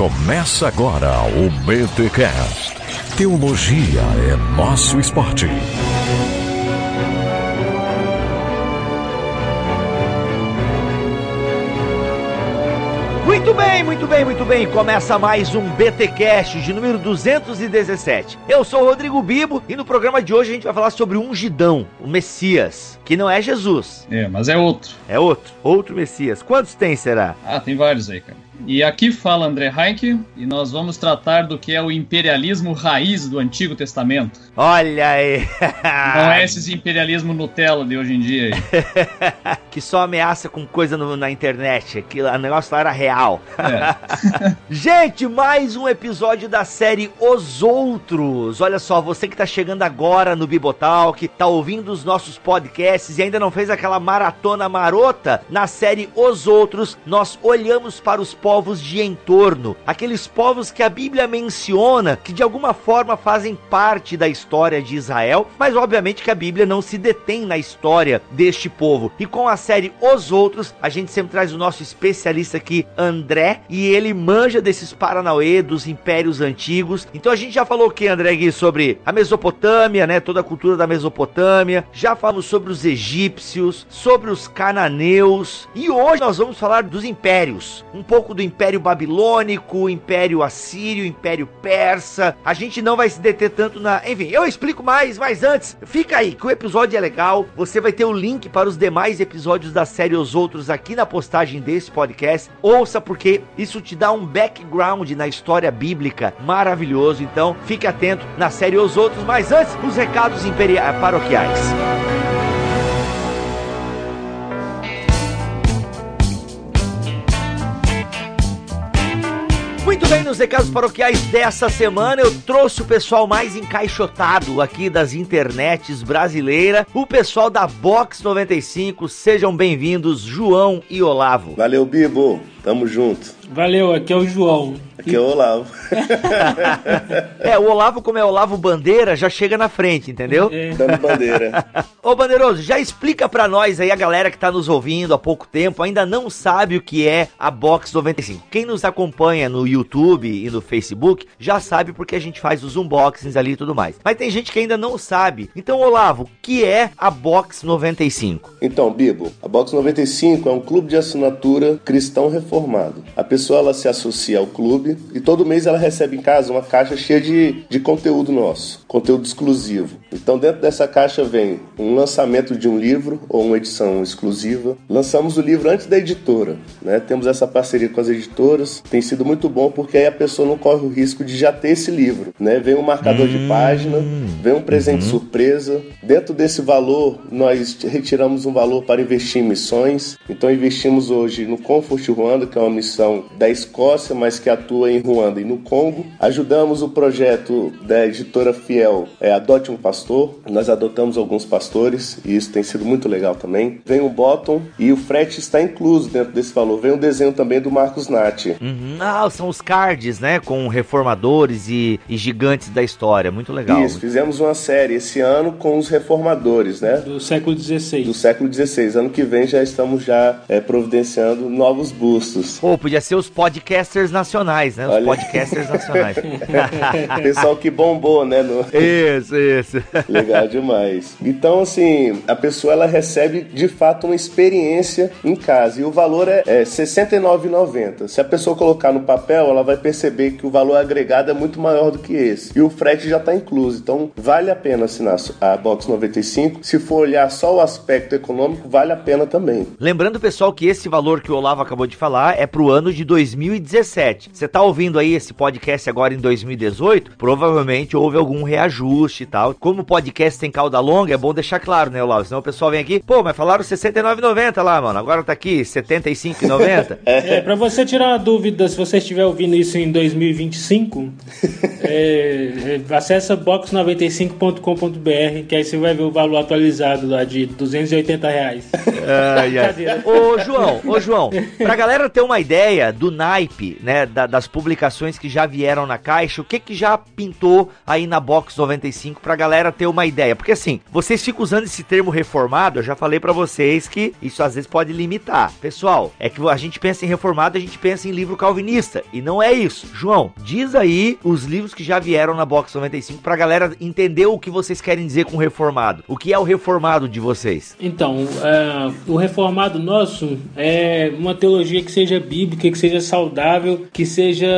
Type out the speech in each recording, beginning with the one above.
Começa agora o BTCast. Teologia é nosso esporte. Muito bem, muito bem, muito bem. Começa mais um BTcast de número 217. Eu sou o Rodrigo Bibo e no programa de hoje a gente vai falar sobre o ungidão, o Messias, que não é Jesus. É, mas é outro. É outro, outro Messias. Quantos tem, será? Ah, tem vários aí, cara. E aqui fala André Heinck e nós vamos tratar do que é o imperialismo raiz do Antigo Testamento. Olha aí! Não é esses imperialismo Nutella de hoje em dia aí. que só ameaça com coisa no, na internet. Que o negócio lá era real. É. Gente, mais um episódio da série Os Outros. Olha só, você que tá chegando agora no Bibotalk, tá ouvindo os nossos podcasts e ainda não fez aquela maratona marota, na série Os Outros, nós olhamos para os povos de entorno, aqueles povos que a Bíblia menciona que de alguma forma fazem parte da história de Israel, mas obviamente que a Bíblia não se detém na história deste povo. E com a série Os Outros, a gente sempre traz o nosso especialista aqui, André, e ele manja desses Paranauê, dos impérios antigos. Então a gente já falou aqui, André, Gui, sobre a Mesopotâmia, né? Toda a cultura da Mesopotâmia. Já falamos sobre os egípcios, sobre os cananeus. E hoje nós vamos falar dos impérios. Um pouco do Império Babilônico, Império Assírio, Império Persa. A gente não vai se deter tanto na. Enfim, eu explico mais, mas antes, fica aí, que o episódio é legal. Você vai ter o link para os demais episódios da série Os Outros aqui na postagem desse podcast. Ouça, porque isso te dá um background na história bíblica maravilhoso. Então, fique atento na série Os Outros. Mas antes, os recados paroquiais. Muito bem, nos recados paroquiais dessa semana eu trouxe o pessoal mais encaixotado aqui das internets brasileira, o pessoal da Box 95. Sejam bem-vindos, João e Olavo. Valeu, Bibo. Tamo junto. Valeu, aqui é o João. Aqui é o Olavo. é, o Olavo, como é Olavo Bandeira, já chega na frente, entendeu? É. Dando bandeira. Ô, Bandeiroso, já explica pra nós aí, a galera que tá nos ouvindo há pouco tempo, ainda não sabe o que é a Box 95. Quem nos acompanha no YouTube e no Facebook já sabe porque a gente faz os unboxings ali e tudo mais. Mas tem gente que ainda não sabe. Então, Olavo, o que é a Box 95? Então, Bibo, a Box 95 é um clube de assinatura cristão reformado formado. A pessoa ela se associa ao clube e todo mês ela recebe em casa uma caixa cheia de, de conteúdo nosso, conteúdo exclusivo. Então dentro dessa caixa vem um lançamento de um livro ou uma edição exclusiva. Lançamos o livro antes da editora, né? Temos essa parceria com as editoras, tem sido muito bom porque aí a pessoa não corre o risco de já ter esse livro, né? Vem um marcador hum, de página, vem um presente uhum. surpresa. Dentro desse valor nós retiramos um valor para investir em missões. Então investimos hoje no Comfort Ruanda, que é uma missão da Escócia, mas que atua em Ruanda e no Congo. Ajudamos o projeto da editora Fiel, é Adote um Pastor. Nós adotamos alguns pastores e isso tem sido muito legal também. Vem o Bottom e o frete está incluso dentro desse valor. Vem um desenho também do Marcos Natti. Uhum. Ah, são os cards, né? Com reformadores e, e gigantes da história. Muito legal. Isso, fizemos uma série esse ano com os reformadores, né? Do século XVI. Do século XVI. Ano que vem já estamos já é, providenciando novos bustos Pô, podia ser os podcasters nacionais, né? Os Olha. podcasters nacionais. Pessoal que bombou, né? No... Isso, isso. Legal demais. Então, assim, a pessoa ela recebe de fato uma experiência em casa e o valor é, é R$ 69,90. Se a pessoa colocar no papel, ela vai perceber que o valor agregado é muito maior do que esse. E o frete já está incluso. Então, vale a pena assinar a Box 95. Se for olhar só o aspecto econômico, vale a pena também. Lembrando, pessoal, que esse valor que o Olavo acabou de falar é pro ano de 2017. Você tá ouvindo aí esse podcast agora em 2018? Provavelmente houve algum reajuste e tal. Como o podcast tem cauda longa, é bom deixar claro, né, Olavo? Senão o pessoal vem aqui, pô, mas falaram 69,90 lá, mano. Agora tá aqui 75,90. é, pra você tirar a dúvida, se você estiver ouvindo isso em 2025, É, é, acessa box95.com.br que aí você vai ver o valor atualizado lá de 280 reais. Ai, ai. Ô, João, ô, João, pra galera ter uma ideia do naipe, né, da- das publicações que já vieram na caixa, o que que já pintou aí na Box 95 pra galera ter uma ideia? Porque assim, vocês ficam usando esse termo reformado, eu já falei pra vocês que isso às vezes pode limitar. Pessoal, é que a gente pensa em reformado, a gente pensa em livro calvinista, e não é isso. João, diz aí os livros que já vieram na Box 95 pra galera entender o que vocês querem dizer com reformado. O que é o reformado de vocês? Então, é, o reformado nosso é uma teologia que seja bíblica, que seja saudável, que seja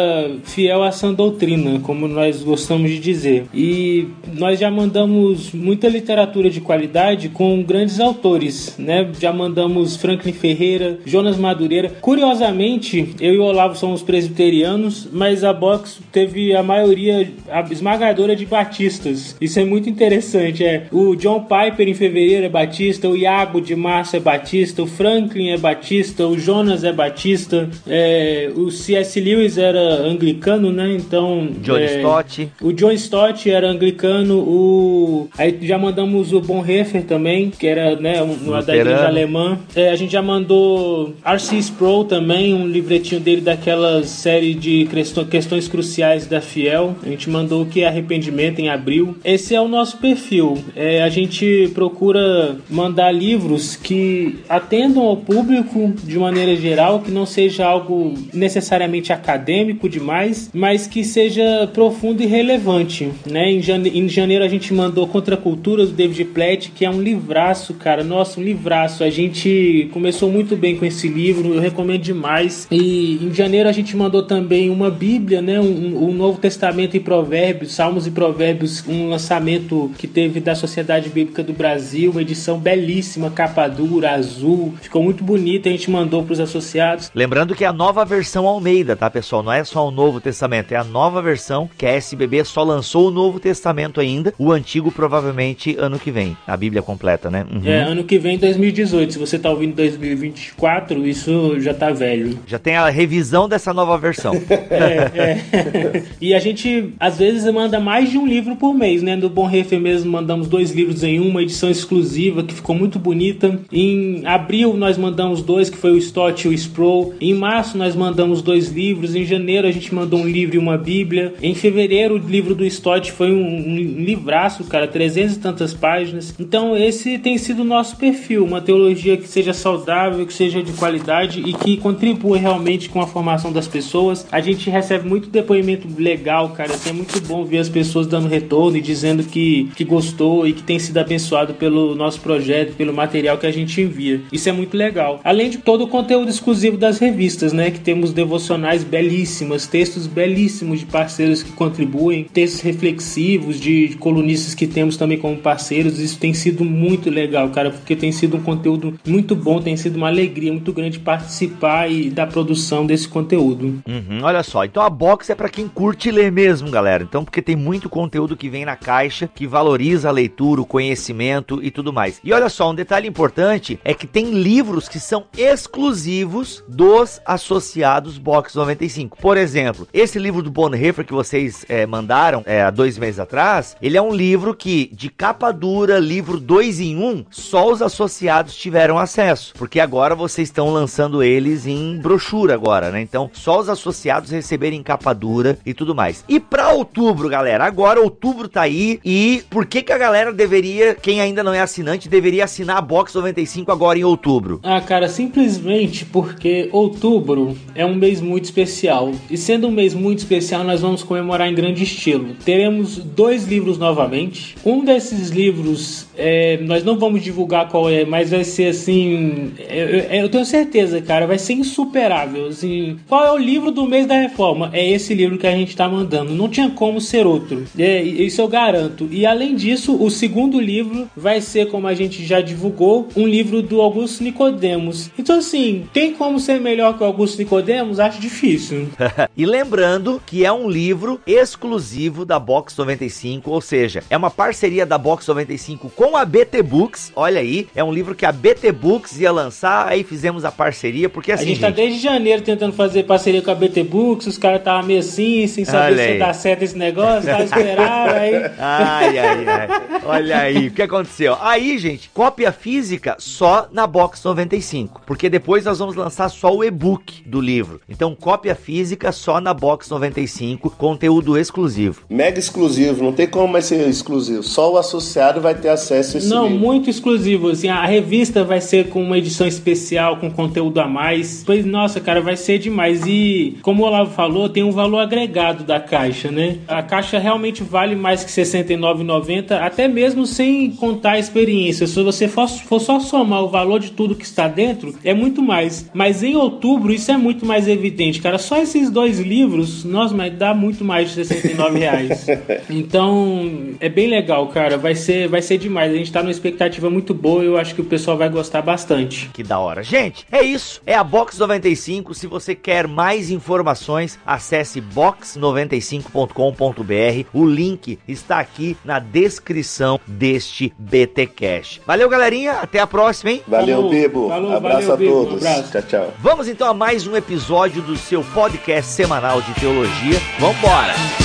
fiel à sã doutrina, como nós gostamos de dizer. E nós já mandamos muita literatura de qualidade com grandes autores, né? Já mandamos Franklin Ferreira, Jonas Madureira. Curiosamente, eu e o Olavo somos presbiterianos, mas a Box teve a maioria a esmagadora de batistas. Isso é muito interessante. É o John Piper em fevereiro é batista, o Iago de março é batista, o Franklin é batista, o Jonas é batista, é, o C.S. Lewis era anglicano, né? Então John é, Stott. o John Stott era anglicano, o aí já mandamos o Bonhoeffer também, que era né, um- uma da igreja Luterano. alemã. É, a gente já mandou R.C. Sproul também, um livretinho dele daquela série de questões, questões cruciais da Fiel. A gente mandou o que é arrependimento em abril. Esse é o nosso perfil. É, a gente procura mandar livros que atendam ao público de maneira geral, que não seja algo necessariamente acadêmico demais, mas que seja profundo e relevante. Né? Em, jane- em janeiro a gente mandou Contra a Cultura do David Platt, que é um livraço, cara. Nossa, um livraço. A gente começou muito bem com esse livro, eu recomendo demais. E em janeiro a gente mandou também uma Bíblia, né? um, um Novo Testamento e Provérbios, Salmos e Provérbios, um lançamento que teve da Sociedade Bíblica do Brasil, uma edição belíssima, capa dura, azul, ficou muito bonita, a gente mandou para os associados. Lembrando que a nova versão Almeida, tá, pessoal? Não é só o Novo Testamento, é a nova versão que a SBB só lançou o Novo Testamento ainda. O antigo, provavelmente, ano que vem. A Bíblia completa, né? Uhum. É, ano que vem, 2018. Se você tá ouvindo 2024, isso já tá velho. Já tem a revisão dessa nova versão. É, é. e a gente, às vezes, manda mais de um livro por mês, né? Do Bom Refer mesmo, mandamos dois livros em uma edição exclusiva, que ficou muito bonita. Em abril, nós mandamos dois, que foi o Stott e o Sproul. Em março, nós mandamos dois livros. Em janeiro, a gente mandou um livro e uma bíblia. Em fevereiro, o livro do Stott foi um, um livraço, cara, 300 e tantas páginas. Então, esse tem sido o nosso perfil, uma teologia que seja saudável, que seja de qualidade e que contribua realmente com a formação das pessoas. A gente recebe muito depoimento legal, cara. Assim, é muito bom ver as pessoas dando retorno e dizendo que, que gostou e que tem sido abençoado pelo nosso projeto, pelo material que a gente envia. Isso é muito legal. Além de todo o conteúdo exclusivo das revistas, né? Que temos devocionais belíssimas, textos belíssimos de parceiros que contribuem, textos reflexivos de, colunistas que temos também como parceiros. Isso tem sido muito legal, cara, porque tem sido um conteúdo muito bom, tem sido uma alegria muito grande participar e da produção desse conteúdo. Uhum, olha só, então a box é pra quem curte ler mesmo, galera. Então, porque tem muito conteúdo que vem na caixa que valoriza a leitura, o conhecimento e tudo mais. E olha só, um detalhe importante é que tem livros que são exclusivos dos associados Box 95. Por exemplo, esse livro do Bonhoeffer que vocês eh, mandaram eh, há dois meses atrás, ele é um livro que, de capa dura, livro 2 em 1, um, só os associados tiveram acesso. Porque agora vocês estão lançando eles em brochura agora, né? Então, só os associados receberem capa dura e tudo mais. E pra outubro, galera, agora outubro tá aí e por que que a galera deveria, quem ainda não é assinante, deveria assinar a Box 95 agora em outubro? Ah, cara, simplesmente porque outubro é um mês muito especial. E sendo um mês muito especial, nós vamos comemorar em grande estilo. Teremos dois livros novamente. Um desses livros, é, nós não vamos divulgar qual é, mas vai ser assim. Eu, eu- eu tenho certeza, cara, vai ser insuperável. Assim, qual é o livro do mês da reforma? É esse livro que a gente tá mandando. Não tinha como ser outro. É, isso eu garanto. E além disso, o segundo livro vai ser, como a gente já divulgou, um livro do Augusto Nicodemos. Então, assim, tem como ser melhor que o Augusto Nicodemos? Acho difícil. e lembrando que é um livro exclusivo da Box 95, ou seja, é uma parceria da Box 95 com a BT Books. Olha aí, é um livro que a BT Books ia lançar, aí fizemos a parceria, porque a assim, gente tá gente, desde janeiro tentando fazer parceria com a BT Books, os caras estavam meio assim, sem saber se dar certo esse negócio, tava esperando aí. Ai, ai, ai. Olha aí, o que aconteceu? Aí, gente, cópia física só na Box 95, porque depois nós vamos lançar só o e-book do livro. Então, cópia física só na Box 95, conteúdo exclusivo. Mega exclusivo, não tem como mais ser exclusivo. Só o associado vai ter acesso a esse Não, livro. muito exclusivo. Assim, a revista vai ser com uma edição especial, com conteúdo a mais. Pois, nossa, cara, vai ser demais. E, como o Olavo falou, tem um valor agregado da caixa, né? A caixa realmente vale mais que R$ 69,90, até mesmo sem contar a experiência. Se você for, for só somar o valor de tudo que está dentro, é muito mais. Mas em outubro, isso é muito mais evidente, cara. Só esses dois livros, nossa, mas dá muito mais de 69 reais. Então, é bem legal, cara. Vai ser, vai ser demais. A gente tá numa expectativa muito boa e eu acho que o pessoal vai gostar bastante. Que da hora. Gente, é isso. É a Box 95. Se você quer mais informações, acesse box95.com.br. O link está aqui na descrição deste BT Cash. Valeu, galerinha. Até a próxima, hein? Valeu. Falou, abraço valeu, a Bibo. Um todos. abraço. Tchau, tchau. Vamos então a mais um episódio do seu podcast semanal de teologia. Vambora!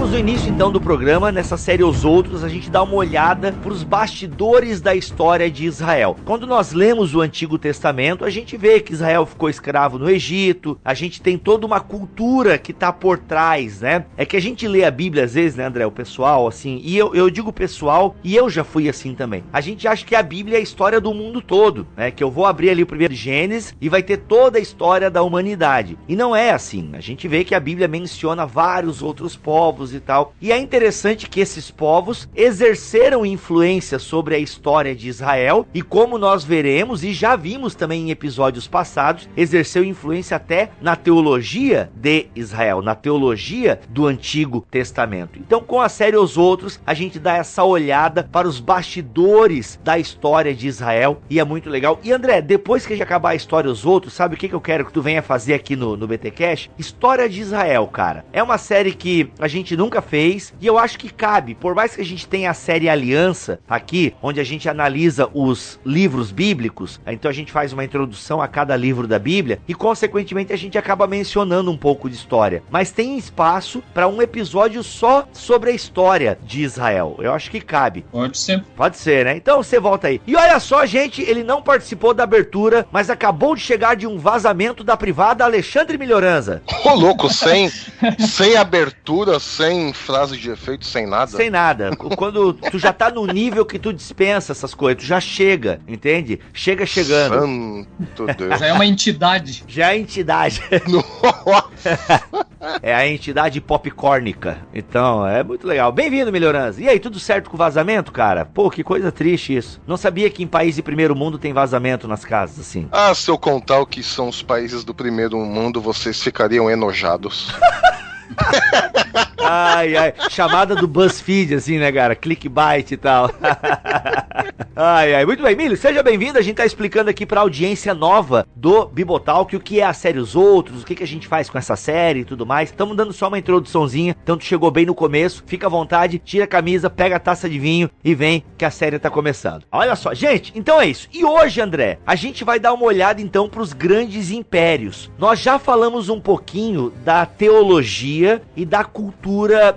Falamos no início então do programa, nessa série Os Outros, a gente dá uma olhada para os bastidores da história de Israel. Quando nós lemos o Antigo Testamento, a gente vê que Israel ficou escravo no Egito, a gente tem toda uma cultura que tá por trás, né? É que a gente lê a Bíblia às vezes, né, André, o pessoal, assim, e eu, eu digo pessoal, e eu já fui assim também. A gente acha que a Bíblia é a história do mundo todo, né? Que eu vou abrir ali o primeiro Gênesis e vai ter toda a história da humanidade. E não é assim. A gente vê que a Bíblia menciona vários outros povos e tal. E é interessante que esses povos exerceram influência sobre a história de Israel e como nós veremos e já vimos também em episódios passados, exerceu influência até na teologia de Israel, na teologia do Antigo Testamento. Então, com a série Os Outros, a gente dá essa olhada para os bastidores da história de Israel e é muito legal. E André, depois que a gente acabar a história Os Outros, sabe o que, que eu quero que tu venha fazer aqui no, no BT Cash? História de Israel, cara. É uma série que a gente nunca fez e eu acho que cabe, por mais que a gente tenha a série Aliança aqui, onde a gente analisa os livros bíblicos, então a gente faz uma introdução a cada livro da Bíblia e consequentemente a gente acaba mencionando um pouco de história, mas tem espaço para um episódio só sobre a história de Israel. Eu acho que cabe. Pode ser. Pode ser, né? Então você volta aí. E olha só, gente, ele não participou da abertura, mas acabou de chegar de um vazamento da privada Alexandre Melhoranza. Ô, louco, sem, sem abertura, sem frase de efeito, sem nada. Sem nada. Quando tu já tá no nível que tu dispensa essas coisas, tu já chega, entende? Chega chegando. Santo Deus. Já é uma entidade. Já é a entidade. é a entidade popcórnica. Então, é muito legal. Bem-vindo, Melhorança. E aí, tudo certo com o vazamento, cara? Pô, que coisa triste isso. Não sabia que em país de primeiro mundo tem vazamento nas casas, assim. ah, se eu contar o que são os países do primeiro mundo, vocês ficariam enojados. Ai, ai. Chamada do BuzzFeed, assim, né, cara? Clickbait e tal. ai, ai. Muito bem, Milho, seja bem-vindo. A gente tá explicando aqui pra audiência nova do Bibotalk o que é a série Os Outros, o que, que a gente faz com essa série e tudo mais. Estamos dando só uma introduçãozinha, então tu chegou bem no começo. Fica à vontade, tira a camisa, pega a taça de vinho e vem que a série tá começando. Olha só, gente, então é isso. E hoje, André, a gente vai dar uma olhada então pros grandes impérios. Nós já falamos um pouquinho da teologia e da cultura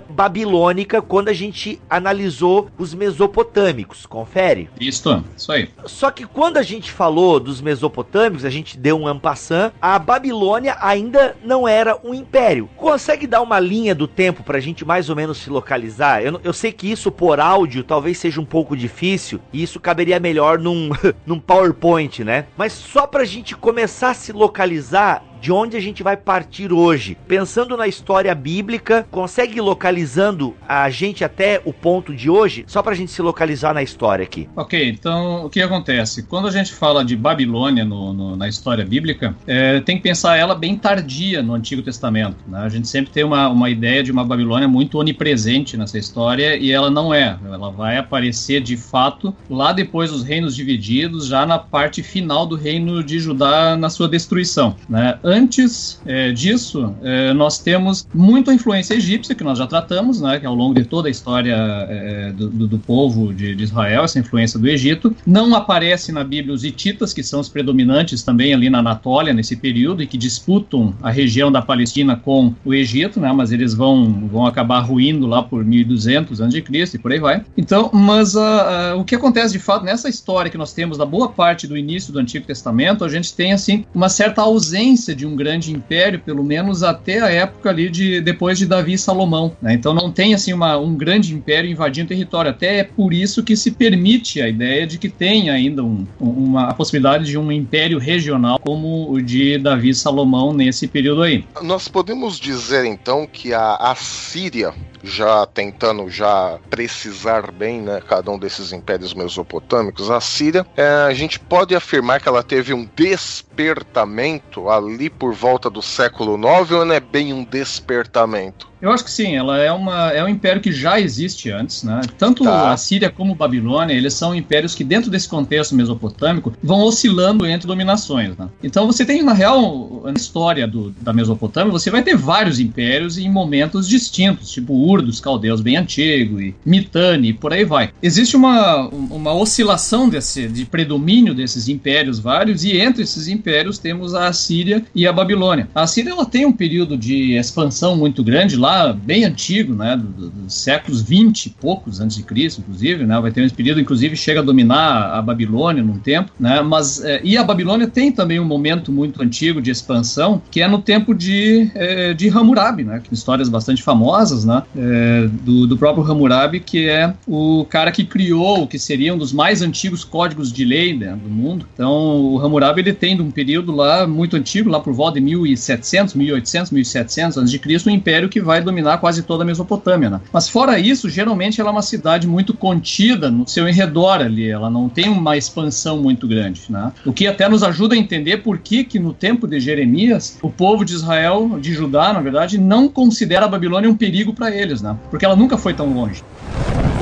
babilônica quando a gente analisou os mesopotâmicos. Confere? Isto, isso aí. Só que quando a gente falou dos mesopotâmicos, a gente deu um ampassant, a Babilônia ainda não era um império. Consegue dar uma linha do tempo pra gente mais ou menos se localizar? Eu, eu sei que isso por áudio talvez seja um pouco difícil, e isso caberia melhor num, num PowerPoint, né? Mas só pra gente começar a se localizar de onde a gente vai partir hoje. Pensando na história bíblica, consegue ir localizando a gente até o ponto de hoje, só pra gente se localizar na história aqui. Ok, então o que acontece? Quando a gente fala de Babilônia no, no, na história bíblica, é, tem que pensar ela bem tardia no Antigo Testamento. Né? A gente sempre tem uma, uma ideia de uma Babilônia muito onipresente nessa história e ela não é. Ela vai aparecer de fato lá depois dos reinos divididos, já na parte final do reino de Judá na sua destruição. Né? Antes é, disso, é, nós temos muita influência egípcia, que nós já tratamos, né? que ao longo de toda a história é, do, do, povo de, de, Israel, essa influência do Egito. Não aparece na Bíblia os hititas, que são os predominantes também ali na Anatólia nesse período e que disputam a região da Palestina com o Egito, né? mas eles vão, vão acabar ruindo lá por 1200 a.C. e por aí vai. Então, mas uh, uh, o que acontece de fato nessa história que nós temos da boa parte do início do Antigo Testamento, a gente tem assim uma certa ausência de um grande império, pelo menos até a época ali de depois de Davi e Salomão. Né? Então não tem assim uma, um grande império invadindo território. Até é por isso que se permite a ideia de que tem ainda um, uma a possibilidade de um império regional como o de Davi e Salomão nesse período aí. Nós podemos dizer então que a Assíria já tentando já precisar bem, né, cada um desses impérios mesopotâmicos, a Síria, é, a gente pode afirmar que ela teve um despertamento ali por volta do século IX ou não é bem um despertamento? Eu acho que sim, ela é, uma, é um império que já existe antes, né? Tanto tá. a Síria como Babilônia, eles são impérios que dentro desse contexto mesopotâmico vão oscilando entre dominações, né? Então você tem, na real, na história do, da Mesopotâmia, você vai ter vários impérios em momentos distintos, tipo Ur dos caldeus bem antigo, e Mitanni, e por aí vai. Existe uma, uma oscilação desse, de predomínio desses impérios vários, e entre esses impérios temos a Assíria e a Babilônia. A Assíria ela tem um período de expansão muito grande lá bem antigo, né, dos do séculos 20 e poucos antes de Cristo, inclusive, né, vai ter um período, inclusive, chega a dominar a Babilônia num tempo, né, mas é, e a Babilônia tem também um momento muito antigo de expansão, que é no tempo de, é, de Hammurabi, né, que histórias bastante famosas, né, é, do, do próprio Hammurabi, que é o cara que criou o que seria um dos mais antigos códigos de lei né, do mundo. Então, o Hammurabi ele tem um período lá muito antigo, lá por volta de 1700, 1800, 1700 antes de Cristo, um império que vai dominar quase toda a Mesopotâmia. Né? Mas fora isso, geralmente ela é uma cidade muito contida no seu enredor ali, ela não tem uma expansão muito grande. Né? O que até nos ajuda a entender por que, que no tempo de Jeremias, o povo de Israel, de Judá, na verdade, não considera a Babilônia um perigo para eles, né? porque ela nunca foi tão longe.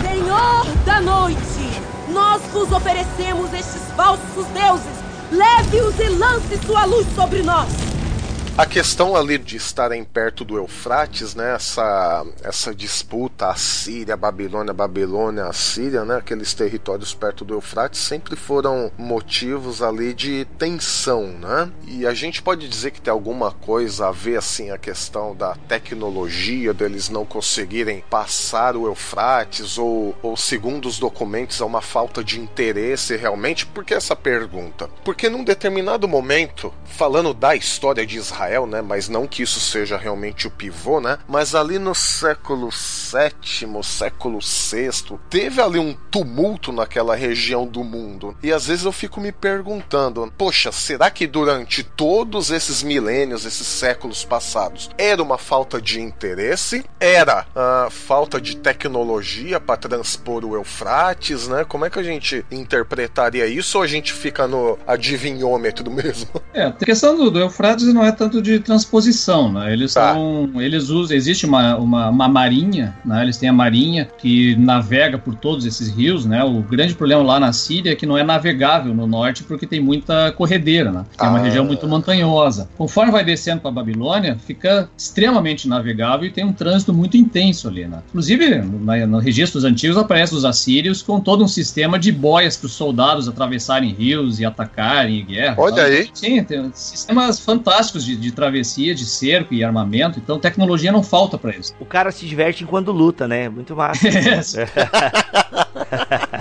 Senhor da noite, nós vos oferecemos estes falsos deuses. Leve-os e lance sua luz sobre nós. A questão ali de estarem perto do Eufrates, né? Essa, essa disputa Assíria, Babilônia, Babilônia, Assíria, né? Aqueles territórios perto do Eufrates sempre foram motivos ali de tensão, né? E a gente pode dizer que tem alguma coisa a ver assim a questão da tecnologia deles não conseguirem passar o Eufrates ou, ou segundo os documentos é uma falta de interesse realmente? Por que essa pergunta? Porque num determinado momento, falando da história de Israel Israel, né? Mas não que isso seja realmente o pivô, né? Mas ali no século VII, século VI, teve ali um tumulto naquela região do mundo. E às vezes eu fico me perguntando: poxa, será que durante todos esses milênios, esses séculos passados, era uma falta de interesse? Era a falta de tecnologia para transpor o Eufrates, né? Como é que a gente interpretaria isso ou a gente fica no adivinhômetro mesmo? É, a questão do, do Eufrates não é tanto de transposição, né? Eles tá. são, eles usam, existe uma, uma, uma, marinha, né? Eles têm a marinha que navega por todos esses rios, né? O grande problema lá na Síria é que não é navegável no norte porque tem muita corredeira, né? É uma ah. região muito montanhosa. Conforme vai descendo para Babilônia, fica extremamente navegável e tem um trânsito muito intenso ali, né? Inclusive, no, no registros antigos aparece os assírios com todo um sistema de boias para os soldados atravessarem rios e atacarem em guerra. Olha aí. Sim, tem sistemas fantásticos de, de travessia, de cerco e armamento, então tecnologia não falta para eles. O cara se diverte enquanto luta, né? Muito massa.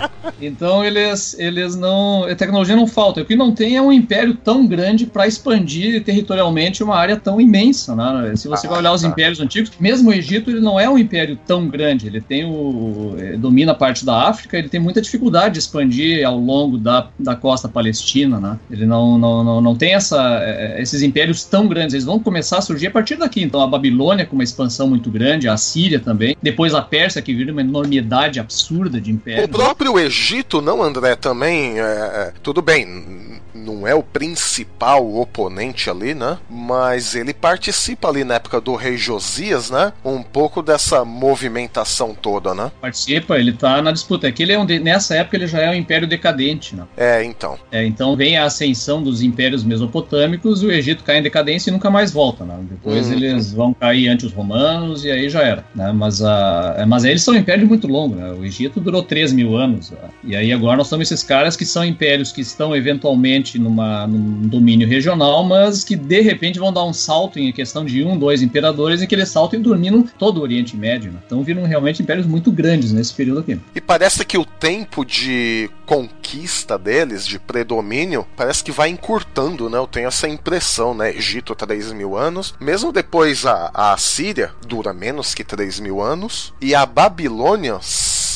Então eles, eles não. A tecnologia não falta. O que não tem é um império tão grande para expandir territorialmente uma área tão imensa. Né? Se você ah, vai olhar os tá. impérios antigos, mesmo o Egito ele não é um império tão grande. Ele tem o. Eh, domina parte da África, ele tem muita dificuldade de expandir ao longo da, da costa palestina. Né? Ele não, não, não, não tem essa, eh, esses impérios tão grandes. Eles vão começar a surgir a partir daqui. Então a Babilônia com uma expansão muito grande, a Síria também, depois a Pérsia que vira uma enormidade absurda de império. O próprio Egito, não, André, também. É, é tudo bem, não é o principal oponente ali, né? Mas ele participa ali na época do rei Josias, né? Um pouco dessa movimentação toda, né? Participa, ele tá na disputa. É que ele é um de... nessa época ele já é um império decadente, né? É, então. É, então vem a ascensão dos impérios mesopotâmicos, o Egito cai em decadência e nunca mais volta, né? Depois hum. eles vão cair ante os romanos e aí já era, né? Mas, a... É, mas eles são impérios muito longos, né? O Egito durou 3 mil anos. Né? E aí agora nós temos esses caras que são impérios que estão eventualmente numa, num domínio regional, mas que de repente vão dar um salto em questão de um, dois imperadores, e que eles saltam e dominam todo o Oriente Médio. Né? Então viram realmente impérios muito grandes nesse período aqui. E parece que o tempo de conquista deles, de predomínio, parece que vai encurtando, né? Eu tenho essa impressão, né? Egito, 3 mil anos. Mesmo depois a, a Síria dura menos que 3 mil anos. E a Babilônia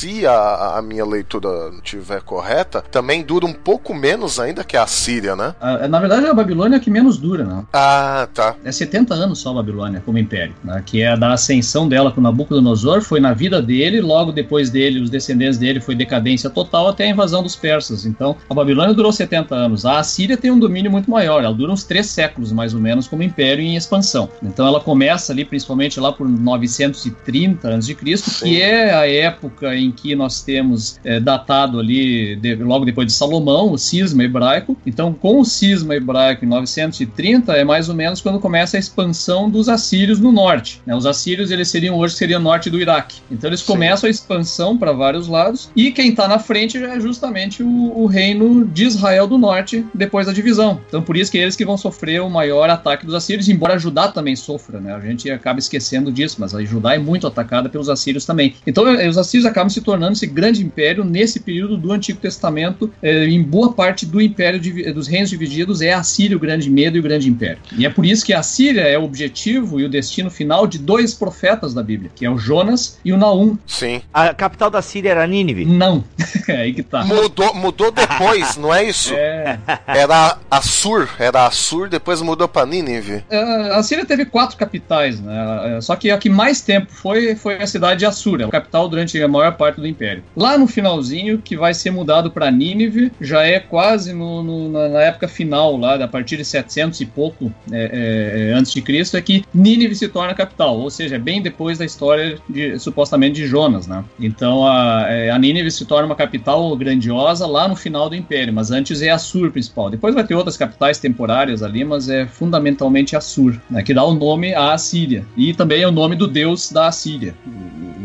se a, a minha leitura estiver correta, também dura um pouco menos ainda que a Síria, né? Ah, na verdade, é a Babilônia que menos dura, né? Ah, tá. É 70 anos só a Babilônia como império, né? Que é da ascensão dela com Nabucodonosor, foi na vida dele, logo depois dele, os descendentes dele, foi decadência total até a invasão dos persas. Então, a Babilônia durou 70 anos. A Assíria tem um domínio muito maior, ela dura uns três séculos, mais ou menos, como império em expansão. Então, ela começa ali, principalmente lá por 930 a.C., que é a época em que nós temos é, datado ali, de, logo depois de Salomão, o cisma hebraico. Então, com o cisma hebraico em 930, é mais ou menos quando começa a expansão dos assírios no norte. Né? Os assírios, eles seriam hoje, seriam norte do Iraque. Então, eles começam a expansão para vários lados, e quem está na frente já é justamente o, o reino de Israel do norte, depois da divisão. Então, por isso que eles que vão sofrer o maior ataque dos assírios, embora Judá também sofra, né? A gente acaba esquecendo disso, mas a Judá é muito atacada pelos assírios também. Então, os assírios acabam se tornando esse grande império nesse período do Antigo Testamento. É, em boa parte do império de, dos reinos divididos é a Síria o grande medo e o grande império. E é por isso que a Síria é o objetivo e o destino final de dois profetas da Bíblia, que é o Jonas e o Naum. Sim. A capital da Síria era Nínive? Não. é aí que tá. Mudou, mudou depois, não é isso? É. Era Assur, era Assur, depois mudou para Nínive. É, a Síria teve quatro capitais, né? Só que a que mais tempo foi foi a cidade de Assur, a capital durante a maior parte do Império. Lá no finalzinho, que vai ser mudado para Nínive, já é quase no, no, na época final, lá, a partir de 700 e pouco é, é, antes de Cristo, é que Nínive se torna capital, ou seja, bem depois da história de, supostamente de Jonas, né? Então a, é, a Nínive se torna uma capital grandiosa lá no final do Império, mas antes é Assur principal. Depois vai ter outras capitais temporárias ali, mas é fundamentalmente Assur, né, que dá o nome à Assíria. E também é o nome do deus da Assíria,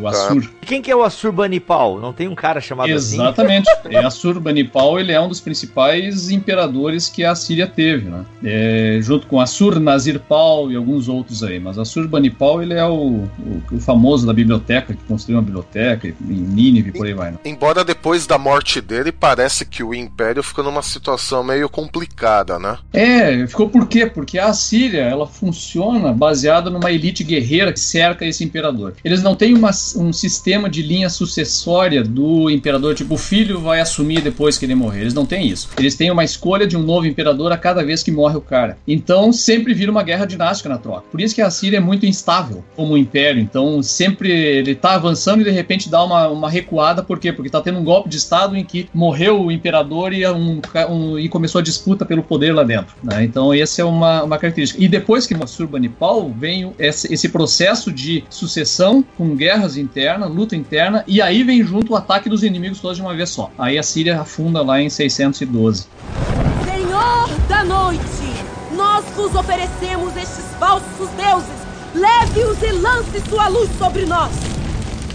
o, Assur. Tá. Quem que é o Assurbanipal? Não tem um cara chamado Exatamente. assim? Exatamente. Assurbanipal, ele é um dos principais imperadores que a Síria teve, né? É, junto com Assur-Nazir-Pal e alguns outros aí. Mas Assurbanipal, ele é o, o, o, famoso da biblioteca, que construiu uma biblioteca em Nínive, por aí vai. Né? Embora depois da morte dele, parece que o Império ficou numa situação meio complicada, né? É, ficou por quê? Porque a Síria, ela funciona baseada numa elite guerreira que cerca esse imperador. Eles não têm uma, um sistema de linha sucessória do imperador, tipo, o filho vai assumir depois que ele morrer. Eles não têm isso. Eles têm uma escolha de um novo imperador a cada vez que morre o cara. Então sempre vira uma guerra dinástica na troca. Por isso que a Síria é muito instável como império. Então sempre ele tá avançando e de repente dá uma, uma recuada. Por quê? Porque tá tendo um golpe de estado em que morreu o imperador e, um, um e começou a disputa pelo poder lá dentro. Né? Então essa é uma, uma característica. E depois que Surbanipal vem esse, esse processo de sucessão com guerras internas, luta interna, e aí vem junto o ataque dos inimigos todos de uma vez só. Aí a Síria afunda lá em 612. Senhor da noite, nós vos oferecemos estes falsos deuses. Leve-os e lance sua luz sobre nós.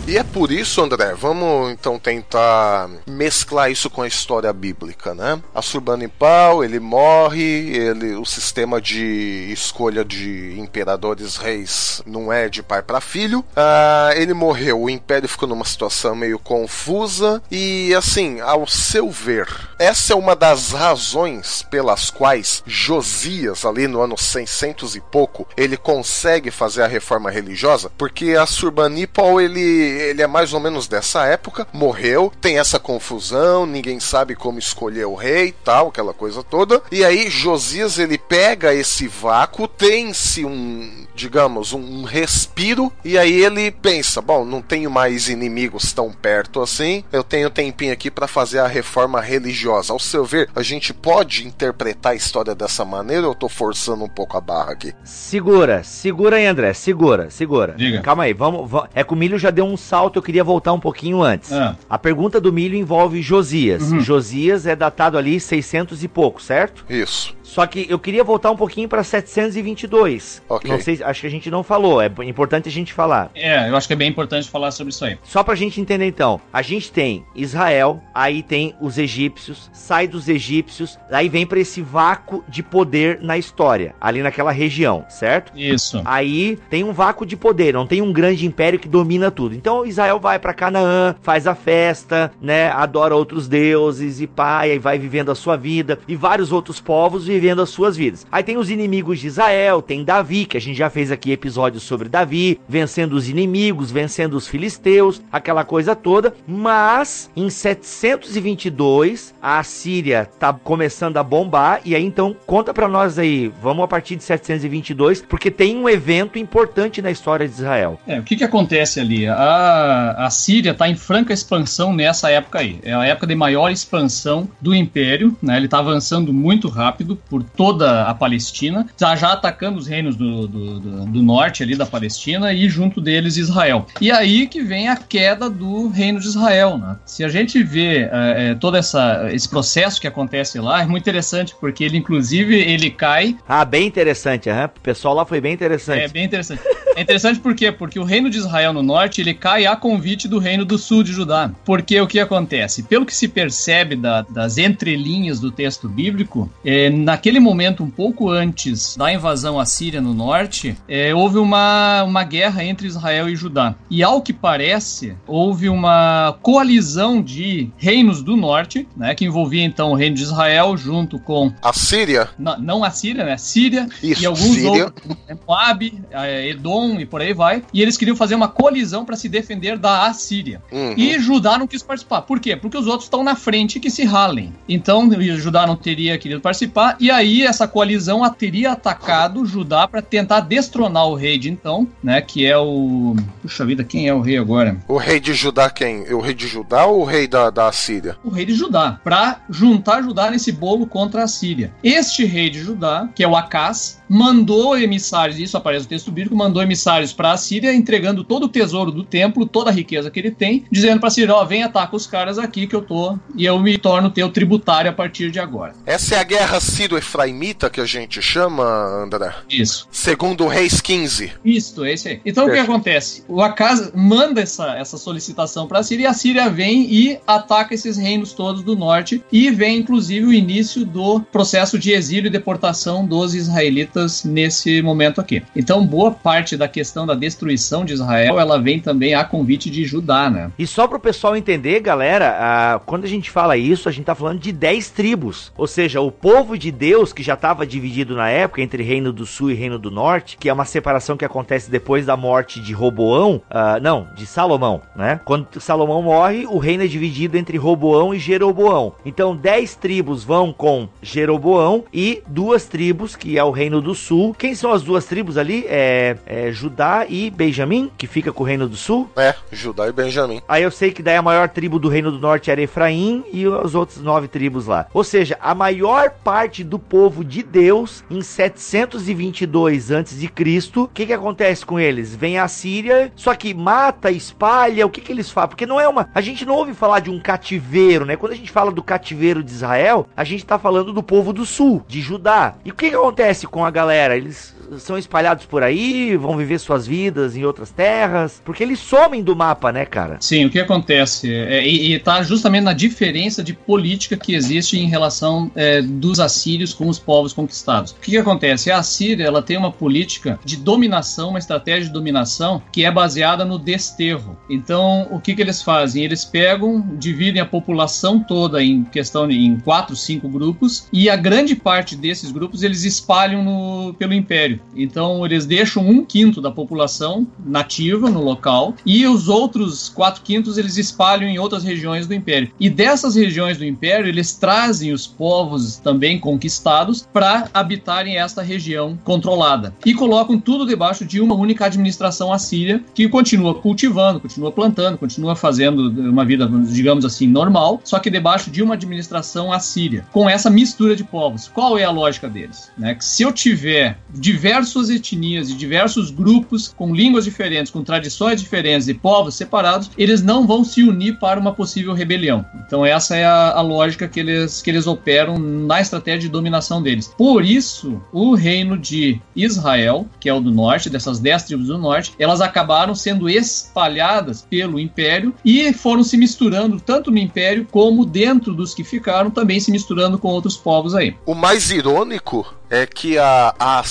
E é por isso, André, vamos então tentar mesclar isso com a história bíblica, né? Assurbanipal, ele morre, ele, o sistema de escolha de imperadores reis não é de pai para filho. Ah, ele morreu, o império ficou numa situação meio confusa e assim, ao seu ver, essa é uma das razões pelas quais Josias, ali no ano 600 e pouco, ele consegue fazer a reforma religiosa, porque Assurbanipal ele, ele é mais ou menos dessa época, morreu, tem essa confusão, ninguém sabe como escolher o rei, tal, aquela coisa toda. E aí Josias ele pega esse vácuo, tem-se um, digamos, um respiro e aí ele pensa, bom, não tenho mais inimigos tão perto assim, eu tenho tempinho aqui para fazer a reforma religiosa. Ao seu ver, a gente pode interpretar a história dessa maneira ou eu tô forçando um pouco a barra aqui? Segura, segura aí, André, segura, segura. Diga. Calma aí, vamos, vamos. É que o Milho já deu um salto, eu queria voltar um pouquinho antes. Ah. A pergunta do Milho envolve Josias. Uhum. Josias é datado ali 600 e pouco, certo? Isso. Só que eu queria voltar um pouquinho para 722. Ok. Não sei, acho que a gente não falou, é importante a gente falar. É, eu acho que é bem importante falar sobre isso aí. Só pra gente entender então, a gente tem Israel, aí tem os egípcios, sai dos egípcios, aí vem pra esse vácuo de poder na história, ali naquela região, certo? Isso. Aí tem um vácuo de poder, não tem um grande império que domina tudo. Então Israel vai pra Canaã, faz a festa, né, adora outros deuses e pai, aí vai vivendo a sua vida e vários outros povos vivendo as suas vidas. Aí tem os inimigos de Israel, tem Davi, que a gente já fez aqui episódios sobre Davi, vencendo os inimigos, vencendo os filisteus, aquela coisa toda. Mas em 722 a Síria tá começando a bombar e aí então conta pra nós aí, vamos a partir de 722, porque tem um evento importante na história de Israel. É, o que que acontece ali? A, a Síria está em franca expansão nessa época aí. É a época de maior expansão do Império, né? Ele está avançando muito rápido por toda a Palestina, já já atacando os reinos do, do, do- do norte ali da Palestina e junto deles Israel. E aí que vem a queda do reino de Israel, né? Se a gente vê é, é, todo essa, esse processo que acontece lá, é muito interessante, porque ele inclusive ele cai Ah, bem interessante, aham. O pessoal lá foi bem interessante. é bem interessante. É interessante por quê? Porque o reino de Israel no norte, ele cai a convite do reino do sul de Judá. Porque o que acontece? Pelo que se percebe da- das entrelinhas do texto bíblico, é, naquele momento, um pouco antes da invasão assíria no norte, é, houve uma, uma guerra entre Israel e Judá. E ao que parece, houve uma coalizão de reinos do norte, né, que envolvia então o reino de Israel junto com A Síria, na- não a Síria, né? Síria Isso, e alguns Síria. outros, né, Moab, eh, Edom e por aí vai. E eles queriam fazer uma colisão para se defender da Assíria. Uhum. E Judá não quis participar. Por quê? Porque os outros estão na frente que se ralem. Então Judá não teria querido participar. E aí essa coalizão a teria atacado Judá para tentar destronar o rei de então, né? Que é o. Puxa vida, quem é o rei agora? o rei de Judá quem? O rei de Judá ou o rei da, da Síria? o rei de Judá, para juntar Judá nesse bolo contra a Síria. Este rei de Judá, que é o Acás, mandou emissários, isso aparece no texto bíblico, mandou emissários para a Síria, entregando todo o tesouro do templo, toda a riqueza que ele tem, dizendo para a Síria: Ó, vem ataca os caras aqui que eu tô e eu me torno teu tributário a partir de agora. Essa é a guerra sírio-efraimita que a gente chama, André? Isso. Segundo o Reis 15. Isso, é isso aí. Então o que acontece? O Acaz manda essa, essa solicitação para a Síria e a Síria vem e ataca esses reinos todos do norte e vem inclusive o início do processo de exílio e deportação dos israelitas nesse momento aqui. Então boa parte da questão da destruição de Israel ela vem também a convite de Judá, né? E só para o pessoal entender, galera, ah, quando a gente fala isso, a gente tá falando de 10 tribos. Ou seja, o povo de Deus, que já estava dividido na época entre Reino do Sul e Reino do Norte, que é uma separação que acontece depois da morte de Roboão, ah, não, de Salomão, né? Quando Salomão morre, o reino é dividido entre Roboão e Jeroboão. Então, 10 tribos vão com Jeroboão e duas tribos, que é o Reino do Sul. Quem são as duas tribos ali? É, é Judá e Benjamim, que fica com o Reino do Sul. É, Judá e Benjamim. Aí eu sei que daí a maior tribo do Reino do Norte era Efraim e os outros nove tribos lá. Ou seja, a maior parte do povo de Deus em 722 a.C., o que que acontece com eles? Vem a Síria, só que mata, espalha, o que que eles fazem? Porque não é uma... A gente não ouve falar de um cativeiro, né? Quando a gente fala do cativeiro de Israel, a gente tá falando do povo do sul, de Judá. E o que que acontece com a galera? Eles são espalhados por aí, vão viver suas vidas em outras terras, porque eles somem do mapa, né, cara? Sim, o que acontece? É, e, e tá justamente na diferença de política que existe em relação é, dos assírios com os povos conquistados. O que, que acontece? A Assíria ela tem uma política de dominação, uma estratégia de dominação que é baseada no desterro. Então, o que, que eles fazem? Eles pegam, dividem a população toda em questão em quatro, cinco grupos e a grande parte desses grupos eles espalham no, pelo império. Então, eles deixam um quinto da população nativa no local e os outros quatro quintos eles espalham em outras regiões do império. E dessas regiões do império eles trazem os povos também conquistados para habitarem esta região controlada e colocam tudo debaixo de uma única administração assíria que continua cultivando, continua plantando, continua fazendo uma vida, digamos assim, normal, só que debaixo de uma administração assíria, com essa mistura de povos. Qual é a lógica deles? Né? Que se eu tiver diversas etnias e diversos grupos com línguas diferentes, com tradições diferentes e povos separados, eles não vão se unir para uma possível rebelião. Então essa é a, a lógica que eles, que eles operam na estratégia de dominação deles. Por isso, o reino de Israel, que é o do norte, dessas dez tribos do norte, elas acabaram sendo espalhadas pelo império e foram se misturando tanto no império como dentro dos que ficaram, também se misturando com outros povos aí. O mais irônico é que a, a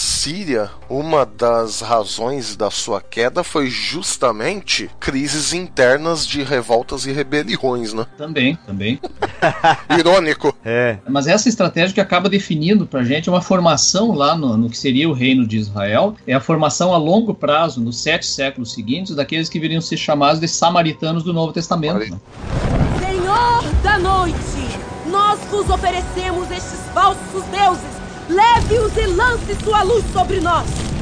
Síria, uma das razões da sua queda foi justamente crises internas de revoltas e rebeliões, né? Também, também. Irônico. É. Mas essa estratégia que acaba definindo pra gente uma formação lá no, no que seria o reino de Israel, é a formação a longo prazo, nos sete séculos seguintes, daqueles que viriam ser chamados de samaritanos do Novo Testamento. Né? Senhor da noite, nós vos oferecemos estes falsos deuses Leve-os e lance sua luz sobre nós.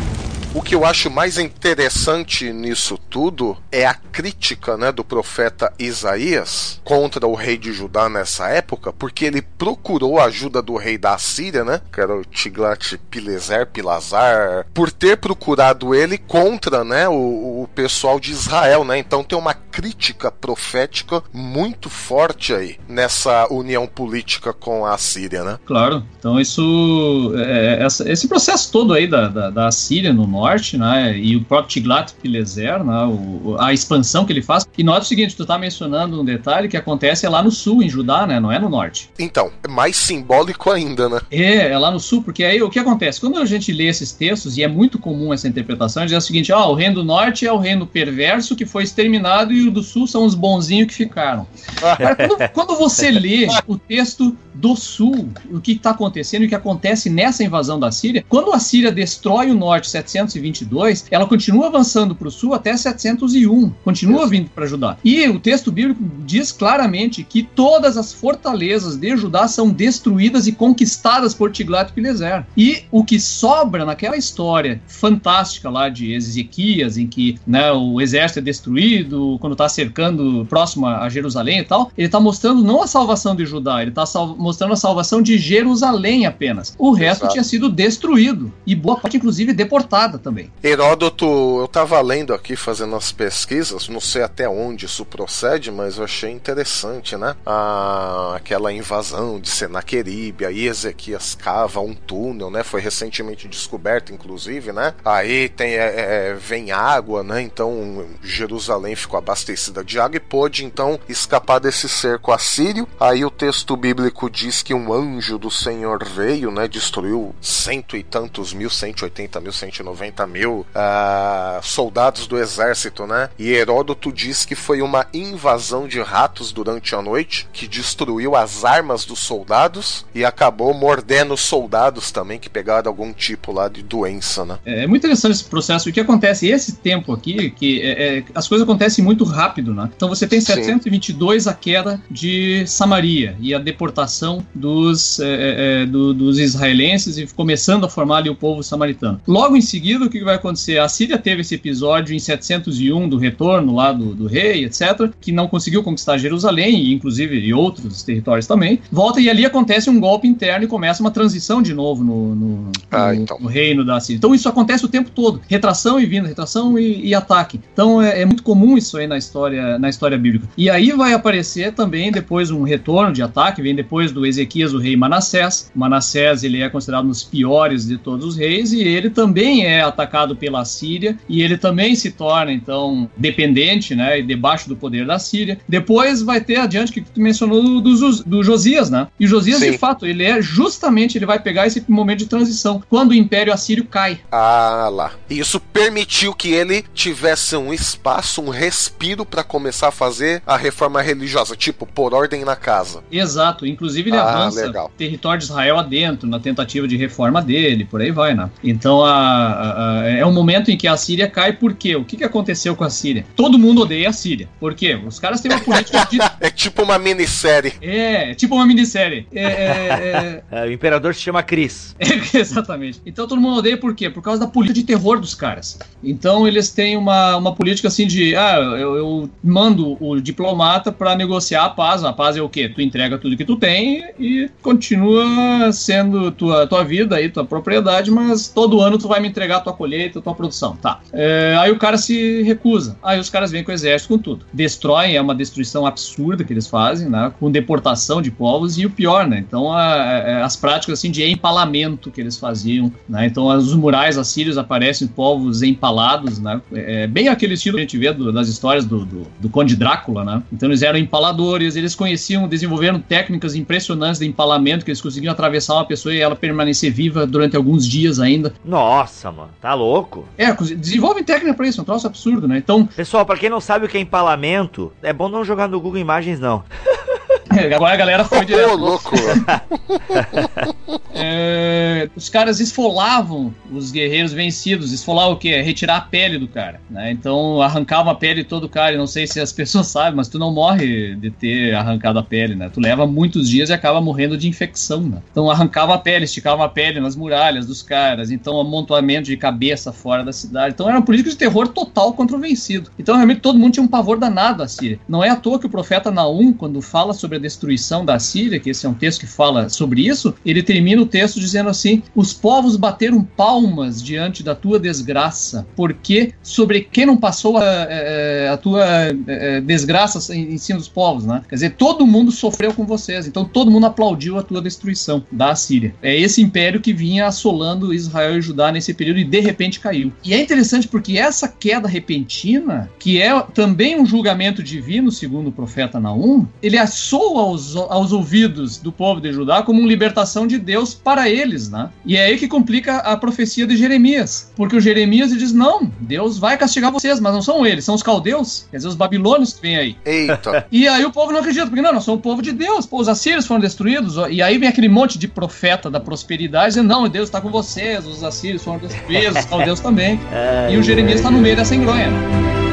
O que eu acho mais interessante nisso tudo é a crítica né, do profeta Isaías contra o rei de Judá nessa época, porque ele procurou a ajuda do rei da Síria, né, que era o Tiglat-Pileser, Pilazar, por ter procurado ele contra né, o, o pessoal de Israel. Né? Então tem uma crítica profética muito forte aí nessa união política com a Síria. Né? Claro, então isso, é, essa, esse processo todo aí da, da, da Síria no norte, né? E o próprio Tiglat-Pileser, né? O, a expansão que ele faz. E nota o seguinte, tu tá mencionando um detalhe que acontece é lá no sul, em Judá, né? Não é no norte. Então, é mais simbólico ainda, né? É, é lá no sul, porque aí o que acontece? Quando a gente lê esses textos, e é muito comum essa interpretação, diz o seguinte, ó, oh, o reino do norte é o reino perverso que foi exterminado e o do sul são os bonzinhos que ficaram. quando, quando você lê o texto do sul, o que está acontecendo e o que acontece nessa invasão da Síria, quando a Síria destrói o norte 722, ela continua avançando para o sul até 701, continua vindo para Judá. E o texto bíblico diz claramente que todas as fortalezas de Judá são destruídas e conquistadas por Tiglat-Pileser. E o que sobra naquela história fantástica lá de Ezequias, em que né, o exército é destruído, quando está cercando próximo a Jerusalém e tal, ele está mostrando não a salvação de Judá, ele está mostrando a salvação de Jerusalém apenas. O resto Exato. tinha sido destruído e boa parte, inclusive, deportada também. Heródoto, eu estava lendo aqui, fazendo as pesquisas, não sei até onde isso procede, mas eu achei interessante, né? Ah, aquela invasão de Senaqueribe, aí Ezequias cava um túnel, né? Foi recentemente descoberto, inclusive, né? Aí tem, é, é, vem água, né? Então Jerusalém ficou abastecida de água e pôde então escapar desse cerco assírio. Aí o texto bíblico diz que um anjo do Senhor veio, né, destruiu cento e tantos mil, 180 mil, 190 mil uh, soldados do exército, né? E Heródoto diz que foi uma invasão de ratos durante a noite que destruiu as armas dos soldados e acabou mordendo os soldados também que pegaram algum tipo lá de doença, né? É, é muito interessante esse processo. O que acontece esse tempo aqui, que é, é, as coisas acontecem muito rápido, né? Então você tem 722 Sim. a queda de Samaria e a deportação dos, é, é, é, do, dos israelenses e começando a formar ali o povo samaritano. Logo em seguida, o que vai acontecer? A Síria teve esse episódio em 701 do retorno lá do, do rei, etc., que não conseguiu conquistar Jerusalém, e inclusive e outros territórios também. Volta e ali acontece um golpe interno e começa uma transição de novo no, no, ah, no, então. no reino da Síria. Então isso acontece o tempo todo, retração e vinda, retração e, e ataque. Então é, é, muito comum isso aí na história, na história bíblica. E aí vai aparecer também depois um retorno de ataque, vem depois do Ezequias, o rei Manassés. Manassés ele é considerado um dos piores de todos os reis e ele também é atacado pela Síria e ele também se torna então dependente, né, e debaixo do poder da Síria. Depois vai ter adiante que tu mencionou do, do Josias, né? E Josias Sim. de fato ele é justamente ele vai pegar esse momento de transição quando o Império Assírio cai. Ah lá. Isso permitiu que ele tivesse um espaço, um respiro para começar a fazer a reforma religiosa, tipo por ordem na casa. Exato. Inclusive ele ah, avança legal. território de Israel adentro na tentativa de reforma dele, por aí vai, né? Então a, a, é um momento em que a Síria cai porque o que, que aconteceu com a Síria? Todo mundo odeia a Síria. Por quê? Os caras têm uma política de... é tipo uma minissérie. É, é tipo uma minissérie. É, é, é... é o imperador se chama Cris. exatamente. Então todo mundo odeia por quê? Por causa da política de terror dos caras. Então eles têm uma, uma política assim de, ah, eu, eu mando o diplomata para negociar a paz. A paz é o quê? Tu entrega tudo que tu tem e continua sendo tua, tua vida aí, tua propriedade, mas todo ano tu vai me entregar tua colheita, tua produção. Tá. É, aí o cara se recusa. Aí os caras vêm com o exército, com tudo. Destroem, é uma destruição absurda que eles fazem, né? Com deportação de povos e o pior, né? Então a, a, as práticas assim de empalamento que eles faziam, né? Então os murais assírios aparecem povos empalados, né? É, é bem aquele estilo que a gente vê do, das histórias do, do, do, Conde Drácula, né? Então eles eram empaladores, eles conheciam, desenvolveram técnicas impressionantes de empalamento que eles conseguiam atravessar uma pessoa e ela permanecer viva durante alguns dias ainda. Nossa, mano, tá louco? É, desenvolvem técnica pra isso, é um troço absurdo, né? Então. Pessoal, para quem não sabe o que é empalamento, é bom não jogar no Google Imagens, não. Agora a galera foi direto. Ô, louco! é, os caras esfolavam os guerreiros vencidos. Esfolar o quê? Retirar a pele do cara. Né? Então arrancava a pele todo cara. não sei se as pessoas sabem, mas tu não morre de ter arrancado a pele, né? Tu leva muitos dias e acaba morrendo de infecção, né? Então arrancava a pele, esticava a pele nas muralhas dos caras. Então amontoamento de cabeça fora da cidade. Então era uma política de terror total contra o vencido. Então realmente todo mundo tinha um pavor danado a Síria. Não é à toa que o profeta Naum, quando fala sobre destruição da Síria, que esse é um texto que fala sobre isso, ele termina o texto dizendo assim: Os povos bateram palmas diante da tua desgraça, porque sobre quem não passou a, a, a tua a, desgraça em, em cima dos povos, né? Quer dizer, todo mundo sofreu com vocês, então todo mundo aplaudiu a tua destruição da Síria. É esse império que vinha assolando Israel e Judá nesse período e de repente caiu. E é interessante porque essa queda repentina, que é também um julgamento divino, segundo o profeta Naum, ele assoa aos, aos ouvidos do povo de Judá como uma libertação de Deus para eles, né? E é aí que complica a profecia de Jeremias, porque o Jeremias diz: não, Deus vai castigar vocês, mas não são eles, são os caldeus, quer dizer, os babilônios que vêm aí. Eita! E aí o povo não acredita, porque não, nós somos o povo de Deus, pô, os assírios foram destruídos, e aí vem aquele monte de profeta da prosperidade dizendo: não, Deus está com vocês, os assírios foram destruídos, os caldeus também. e o Jeremias está no meio dessa engronha.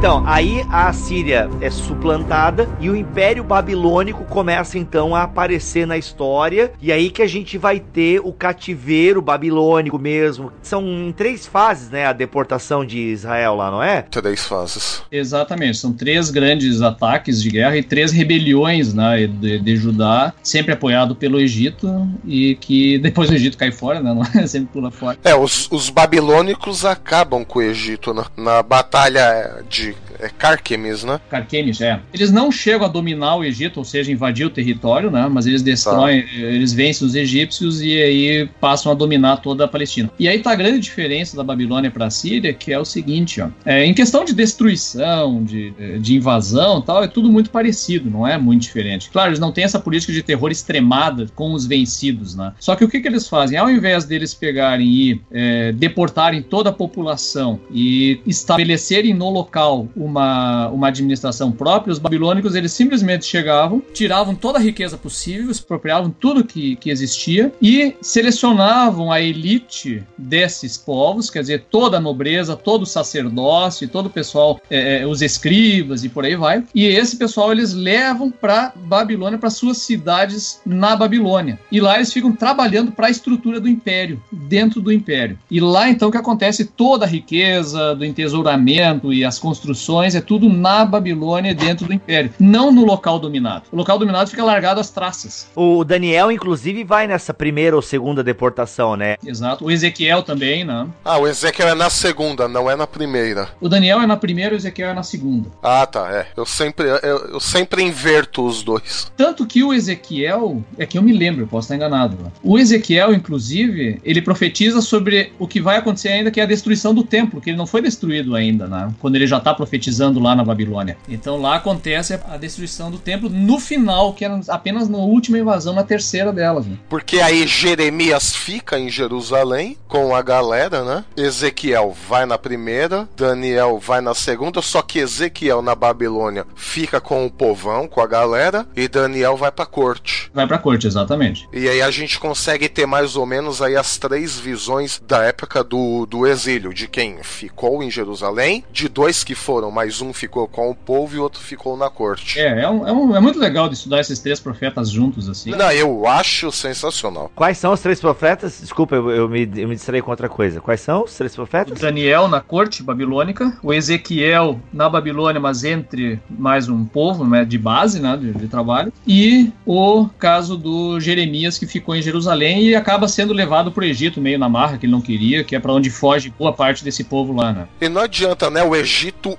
Então, aí a Síria é suplantada e o Império Babilônico começa então a aparecer na história. E aí que a gente vai ter o cativeiro babilônico mesmo. São em três fases, né? A deportação de Israel lá, não é? Três fases. Exatamente. São três grandes ataques de guerra e três rebeliões né, de, de Judá, sempre apoiado pelo Egito e que depois o Egito cai fora, né? Não é? sempre pula fora. É, os, os babilônicos acabam com o Egito na, na batalha de é Carquemis, né? Carquemis, é. Eles não chegam a dominar o Egito, ou seja, invadir o território, né? Mas eles destroem, tá. eles vencem os egípcios e aí passam a dominar toda a Palestina. E aí tá a grande diferença da Babilônia para a Síria, que é o seguinte, ó. É, em questão de destruição, de, de invasão tal, é tudo muito parecido, não é muito diferente. Claro, eles não têm essa política de terror extremada com os vencidos, né? Só que o que, que eles fazem? Ao invés deles pegarem e é, deportarem toda a população e estabelecerem no local uma, uma administração própria, os babilônicos eles simplesmente chegavam, tiravam toda a riqueza possível, expropriavam tudo que, que existia e selecionavam a elite desses povos, quer dizer, toda a nobreza, todo o sacerdócio, todo o pessoal, é, é os escribas e por aí vai. E esse pessoal eles levam para Babilônia, para suas cidades na Babilônia. E lá eles ficam trabalhando para a estrutura do império, dentro do império. E lá então que acontece toda a riqueza do entesouramento e as construções construções, é tudo na Babilônia, dentro do Império, não no local dominado. O local dominado fica largado às traças. O Daniel, inclusive, vai nessa primeira ou segunda deportação, né? Exato. O Ezequiel também, né? Ah, o Ezequiel é na segunda, não é na primeira. O Daniel é na primeira e o Ezequiel é na segunda. Ah, tá, é. Eu sempre, eu, eu sempre inverto os dois. Tanto que o Ezequiel, é que eu me lembro, eu posso estar enganado. Né? O Ezequiel, inclusive, ele profetiza sobre o que vai acontecer ainda, que é a destruição do templo, que ele não foi destruído ainda, né? Quando ele já está profetizando lá na Babilônia. Então lá acontece a destruição do templo no final, que era apenas na última invasão, na terceira delas. Né? Porque aí Jeremias fica em Jerusalém com a galera, né? Ezequiel vai na primeira, Daniel vai na segunda, só que Ezequiel na Babilônia fica com o povão, com a galera, e Daniel vai pra corte. Vai pra corte, exatamente. E aí a gente consegue ter mais ou menos aí as três visões da época do, do exílio, de quem ficou em Jerusalém, de dois que foram, mas um ficou com o povo e o outro ficou na corte. É, é, um, é, um, é muito legal de estudar esses três profetas juntos, assim. Não, eu acho sensacional. Quais são os três profetas? Desculpa, eu, eu, me, eu me distraí com outra coisa. Quais são os três profetas? O Daniel na corte babilônica, o Ezequiel na Babilônia, mas entre mais um povo né, de base, né, de, de trabalho, e o caso do Jeremias que ficou em Jerusalém e acaba sendo levado para o Egito meio na marra que ele não queria, que é para onde foge boa parte desse povo lá, né? E não adianta, né? O Egito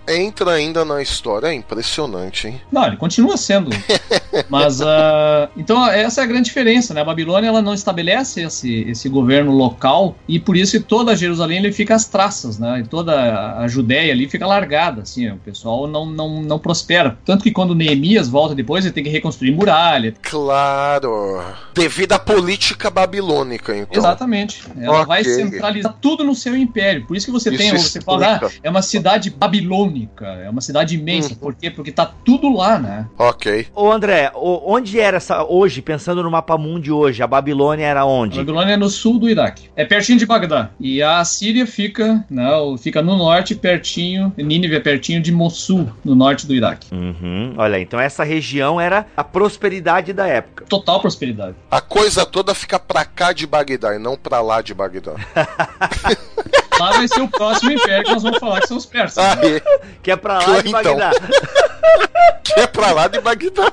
entra ainda na história, é impressionante, hein? Não, ele continua sendo. Mas uh, então essa é a grande diferença, né? A Babilônia ela não estabelece esse, esse governo local e por isso toda Jerusalém ele fica às traças, né? E toda a Judéia ali fica largada, assim, o pessoal não, não, não prospera. Tanto que quando Neemias volta depois, ele tem que reconstruir muralha. Claro. Devido à política babilônica, então. Exatamente. Ela okay. vai centralizar tudo no seu império. Por isso que você isso tem, você fala, ah, é uma cidade babilônica, é uma cidade imensa. Hum. Por quê? Porque tá tudo lá, né? Ok. Ô André, onde era essa hoje, pensando no mapa mundo hoje, a Babilônia era onde? A Babilônia é no sul do Iraque. É pertinho de Bagdá. E a Síria fica, não, fica no norte, pertinho, Nínive é pertinho de Mossul, no norte do Iraque. Uhum. Olha, então essa região era a prosperidade da época. Total prosperidade. A coisa toda fica pra cá de Bagdá e não pra lá de Bagdá. lá vai ser o próximo império que nós vamos falar que são os persas. Ah, né? Que é pra lá de então. Bagdá. que é pra lá de Bagdá.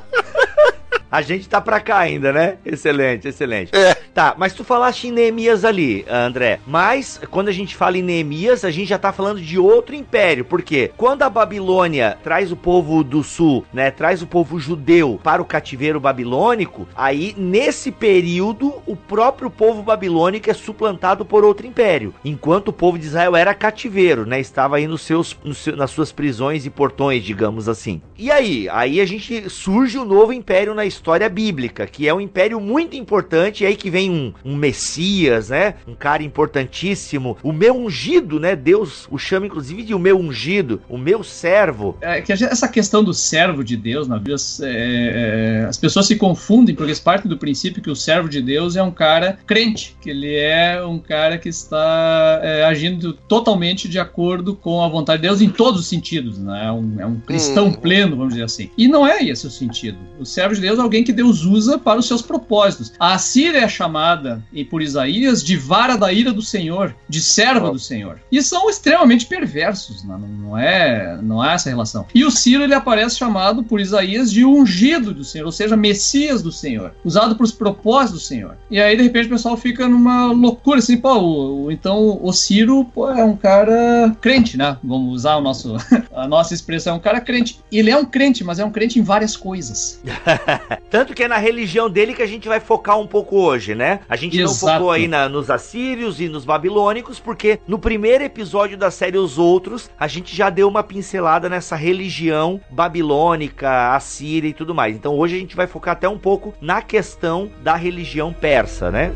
A gente tá pra cá ainda, né? Excelente, excelente. É. Tá, mas tu falaste em Neemias ali, André. Mas quando a gente fala em Neemias, a gente já tá falando de outro império. Por quê? Quando a Babilônia traz o povo do sul, né? Traz o povo judeu para o cativeiro babilônico, aí nesse período o próprio povo babilônico é suplantado por outro império. Enquanto o povo de Israel era cativeiro, né? Estava aí nos seus, nas suas prisões e portões, digamos assim. E aí? Aí a gente surge o um novo império na história bíblica, que é um império muito importante, e aí que vem um, um Messias, né? Um cara importantíssimo, o meu ungido, né? Deus o chama inclusive de o meu ungido, o meu servo. É que essa questão do servo de Deus na Bíblia, é, é, as pessoas se confundem porque eles partem do princípio que o servo de Deus é um cara crente, que ele é um cara que está é, agindo totalmente de acordo com a vontade de Deus em todos os sentidos, né? É um, é um cristão hum. pleno, vamos dizer assim. E não é esse o sentido. O servo de Deus é alguém que Deus usa para os seus propósitos. A Assíria é chamada por Isaías de vara da ira do Senhor, de serva do Senhor. E são extremamente perversos, não, não é não é essa relação. E o Ciro ele aparece chamado por Isaías de ungido do Senhor, ou seja, Messias do Senhor, usado para os propósitos do Senhor. E aí de repente o pessoal fica numa loucura assim, pô, o, então o Ciro pô, é um cara crente, né? Vamos usar o nosso a nossa expressão, é um cara crente. Ele é um crente, mas é um crente em várias coisas. Tanto que é na religião dele que a gente vai focar um pouco hoje, né? A gente Exato. não focou aí na, nos assírios e nos babilônicos, porque no primeiro episódio da série Os Outros, a gente já deu uma pincelada nessa religião babilônica, assíria e tudo mais. Então hoje a gente vai focar até um pouco na questão da religião persa, né?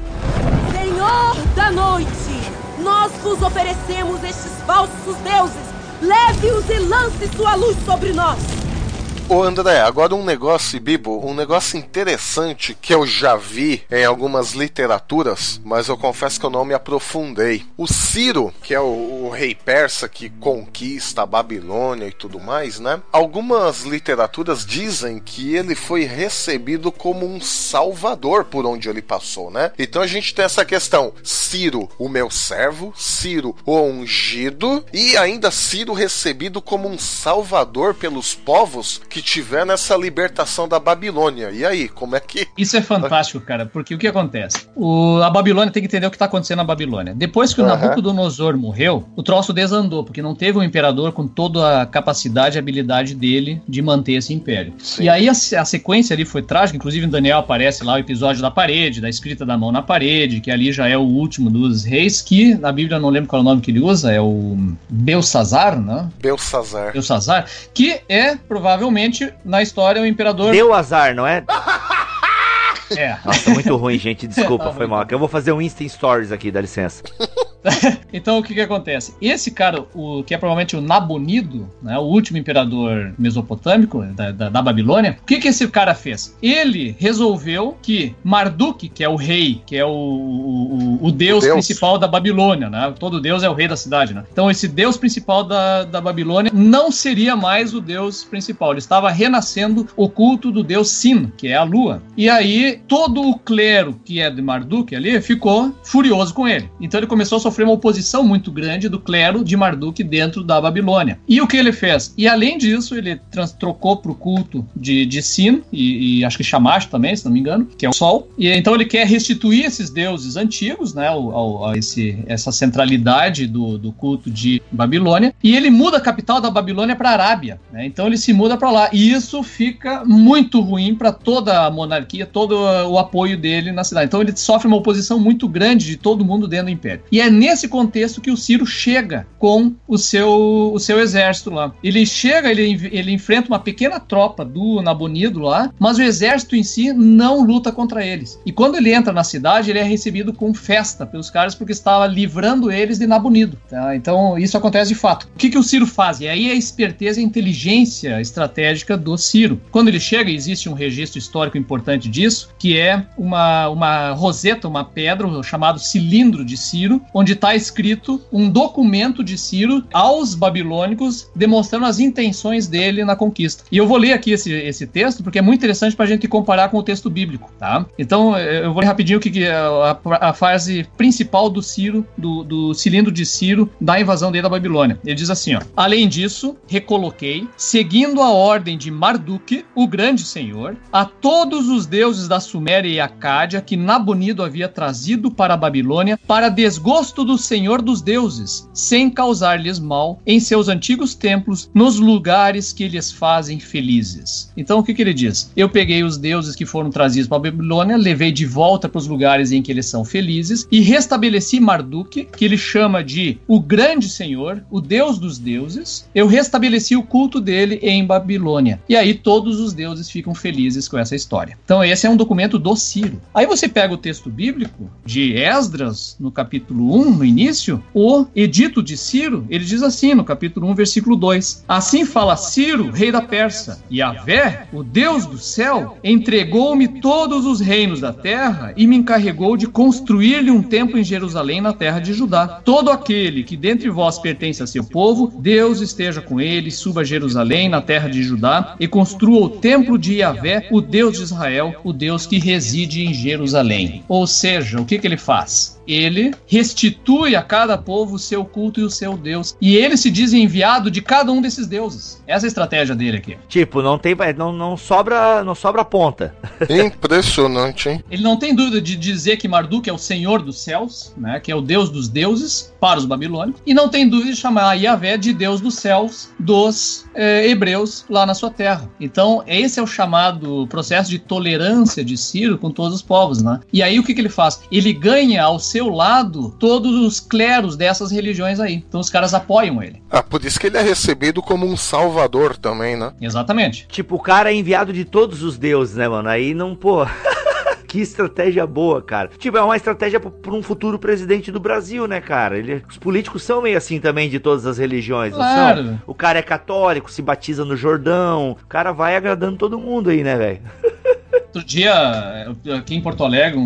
Senhor da noite, nós vos oferecemos estes falsos deuses. Leve-os e lance sua luz sobre nós. Ô André, agora um negócio, Bibo, um negócio interessante que eu já vi em algumas literaturas, mas eu confesso que eu não me aprofundei. O Ciro, que é o, o rei persa que conquista a Babilônia e tudo mais, né? Algumas literaturas dizem que ele foi recebido como um salvador por onde ele passou, né? Então a gente tem essa questão: Ciro, o meu servo, Ciro, o ungido, e ainda Ciro recebido como um salvador pelos povos que tiver nessa libertação da Babilônia. E aí, como é que. Isso é fantástico, cara, porque o que acontece? O, a Babilônia tem que entender o que está acontecendo na Babilônia. Depois que o uhum. Nabucodonosor morreu, o troço desandou, porque não teve um imperador com toda a capacidade e habilidade dele de manter esse império. Sim. E aí a, a, sequência ali foi trágica, inclusive em Daniel aparece lá o episódio da parede, da escrita da mão na parede, que ali já é o último dos reis, que na Bíblia não lembro qual é o nome que ele usa, é o Belsazar, né? Belsazar. Belsazar, que é provavelmente na história o imperador. Deu azar, não é? É. Nossa, muito ruim, gente. Desculpa, foi mal. Eu vou fazer um Insta Stories aqui, dá licença. então o que que acontece? Esse cara, o que é provavelmente o Nabonido, né, o último imperador mesopotâmico da, da, da, Babilônia, o que que esse cara fez? Ele resolveu que Marduk, que é o rei, que é o, o, o deus, deus, principal da Babilônia, né? Todo deus é o rei da cidade, né? Então esse deus principal da, da Babilônia não seria mais o deus principal. Ele estava renascendo o culto do deus Sin, que é a lua. E aí todo o clero que é de Marduk ali ficou furioso com ele. Então ele começou a sofrer uma oposição muito grande do clero de Marduk dentro da Babilônia. E o que ele fez? E além disso, ele trocou para o culto de, de Sin, e, e, acho que Shamash também, se não me engano, que é o Sol. E então ele quer restituir esses deuses antigos, né, ao, ao, a esse, essa centralidade do, do culto de Babilônia. E ele muda a capital da Babilônia para Arábia. Né? Então ele se muda para lá. E isso fica muito ruim para toda a monarquia, todo o apoio dele na cidade. Então ele sofre uma oposição muito grande de todo mundo dentro do império. E é nesse contexto que o Ciro chega com o seu, o seu exército lá. Ele chega, ele, ele enfrenta uma pequena tropa do Nabonido lá, mas o exército em si não luta contra eles. E quando ele entra na cidade, ele é recebido com festa pelos caras porque estava livrando eles de Nabonido. Tá? Então isso acontece de fato. O que, que o Ciro faz? E aí é a esperteza e a inteligência estratégica do Ciro. Quando ele chega, existe um registro histórico importante disso, que é uma, uma roseta, uma pedra, chamado cilindro de Ciro, onde está escrito um documento de Ciro aos babilônicos demonstrando as intenções dele na conquista. E eu vou ler aqui esse, esse texto porque é muito interessante para a gente comparar com o texto bíblico, tá? Então eu vou ler rapidinho o que é a, a fase principal do Ciro, do, do cilindro de Ciro da invasão dele da Babilônia. Ele diz assim, ó: Além disso, recoloquei, seguindo a ordem de Marduk, o grande senhor, a todos os deuses da Suméria e Acádia que Nabonido havia trazido para a Babilônia para desgosto do Senhor dos deuses, sem causar-lhes mal em seus antigos templos, nos lugares que lhes fazem felizes. Então o que, que ele diz? Eu peguei os deuses que foram trazidos para a Babilônia, levei de volta para os lugares em que eles são felizes e restabeleci Marduk, que ele chama de o grande Senhor, o Deus dos deuses. Eu restabeleci o culto dele em Babilônia. E aí todos os deuses ficam felizes com essa história. Então esse é um documento do Ciro. Aí você pega o texto bíblico de Esdras, no capítulo 1, no início, o edito de Ciro, ele diz assim no capítulo 1, versículo 2: Assim fala Ciro, rei da Pérsia, e Avé, o Deus do céu, entregou-me todos os reinos da terra e me encarregou de construir-lhe um templo em Jerusalém, na terra de Judá. Todo aquele que dentre vós pertence a seu povo, Deus esteja com ele, suba a Jerusalém, na terra de Judá, e construa o templo de Yahvé, o Deus de Israel, o Deus que reside em Jerusalém. Ou seja, o que, que ele faz? Ele restitui a cada povo o seu culto e o seu Deus. E ele se diz enviado de cada um desses deuses. Essa é a estratégia dele aqui. Tipo, não tem não, não sobra não sobra ponta. Impressionante, hein? Ele não tem dúvida de dizer que Marduk é o senhor dos céus, né, que é o deus dos deuses para os babilônicos, e não tem dúvida de chamar Yahvé de deus dos céus dos é, hebreus lá na sua terra. Então, esse é o chamado processo de tolerância de Ciro com todos os povos, né? E aí o que, que ele faz? Ele ganha ao seu lado todos os cleros dessas religiões aí. Então os caras apoiam ele. Ah, por isso que ele é recebido como um salvador também, né? Exatamente. Tipo, o cara é enviado de todos os deuses, né, mano? Aí não, pô. que estratégia boa, cara. Tipo, é uma estratégia para um futuro presidente do Brasil, né, cara? Ele, os políticos são meio assim também de todas as religiões, claro. O cara é católico, se batiza no Jordão, o cara vai agradando todo mundo aí, né, velho? Outro dia, aqui em Porto Alegre,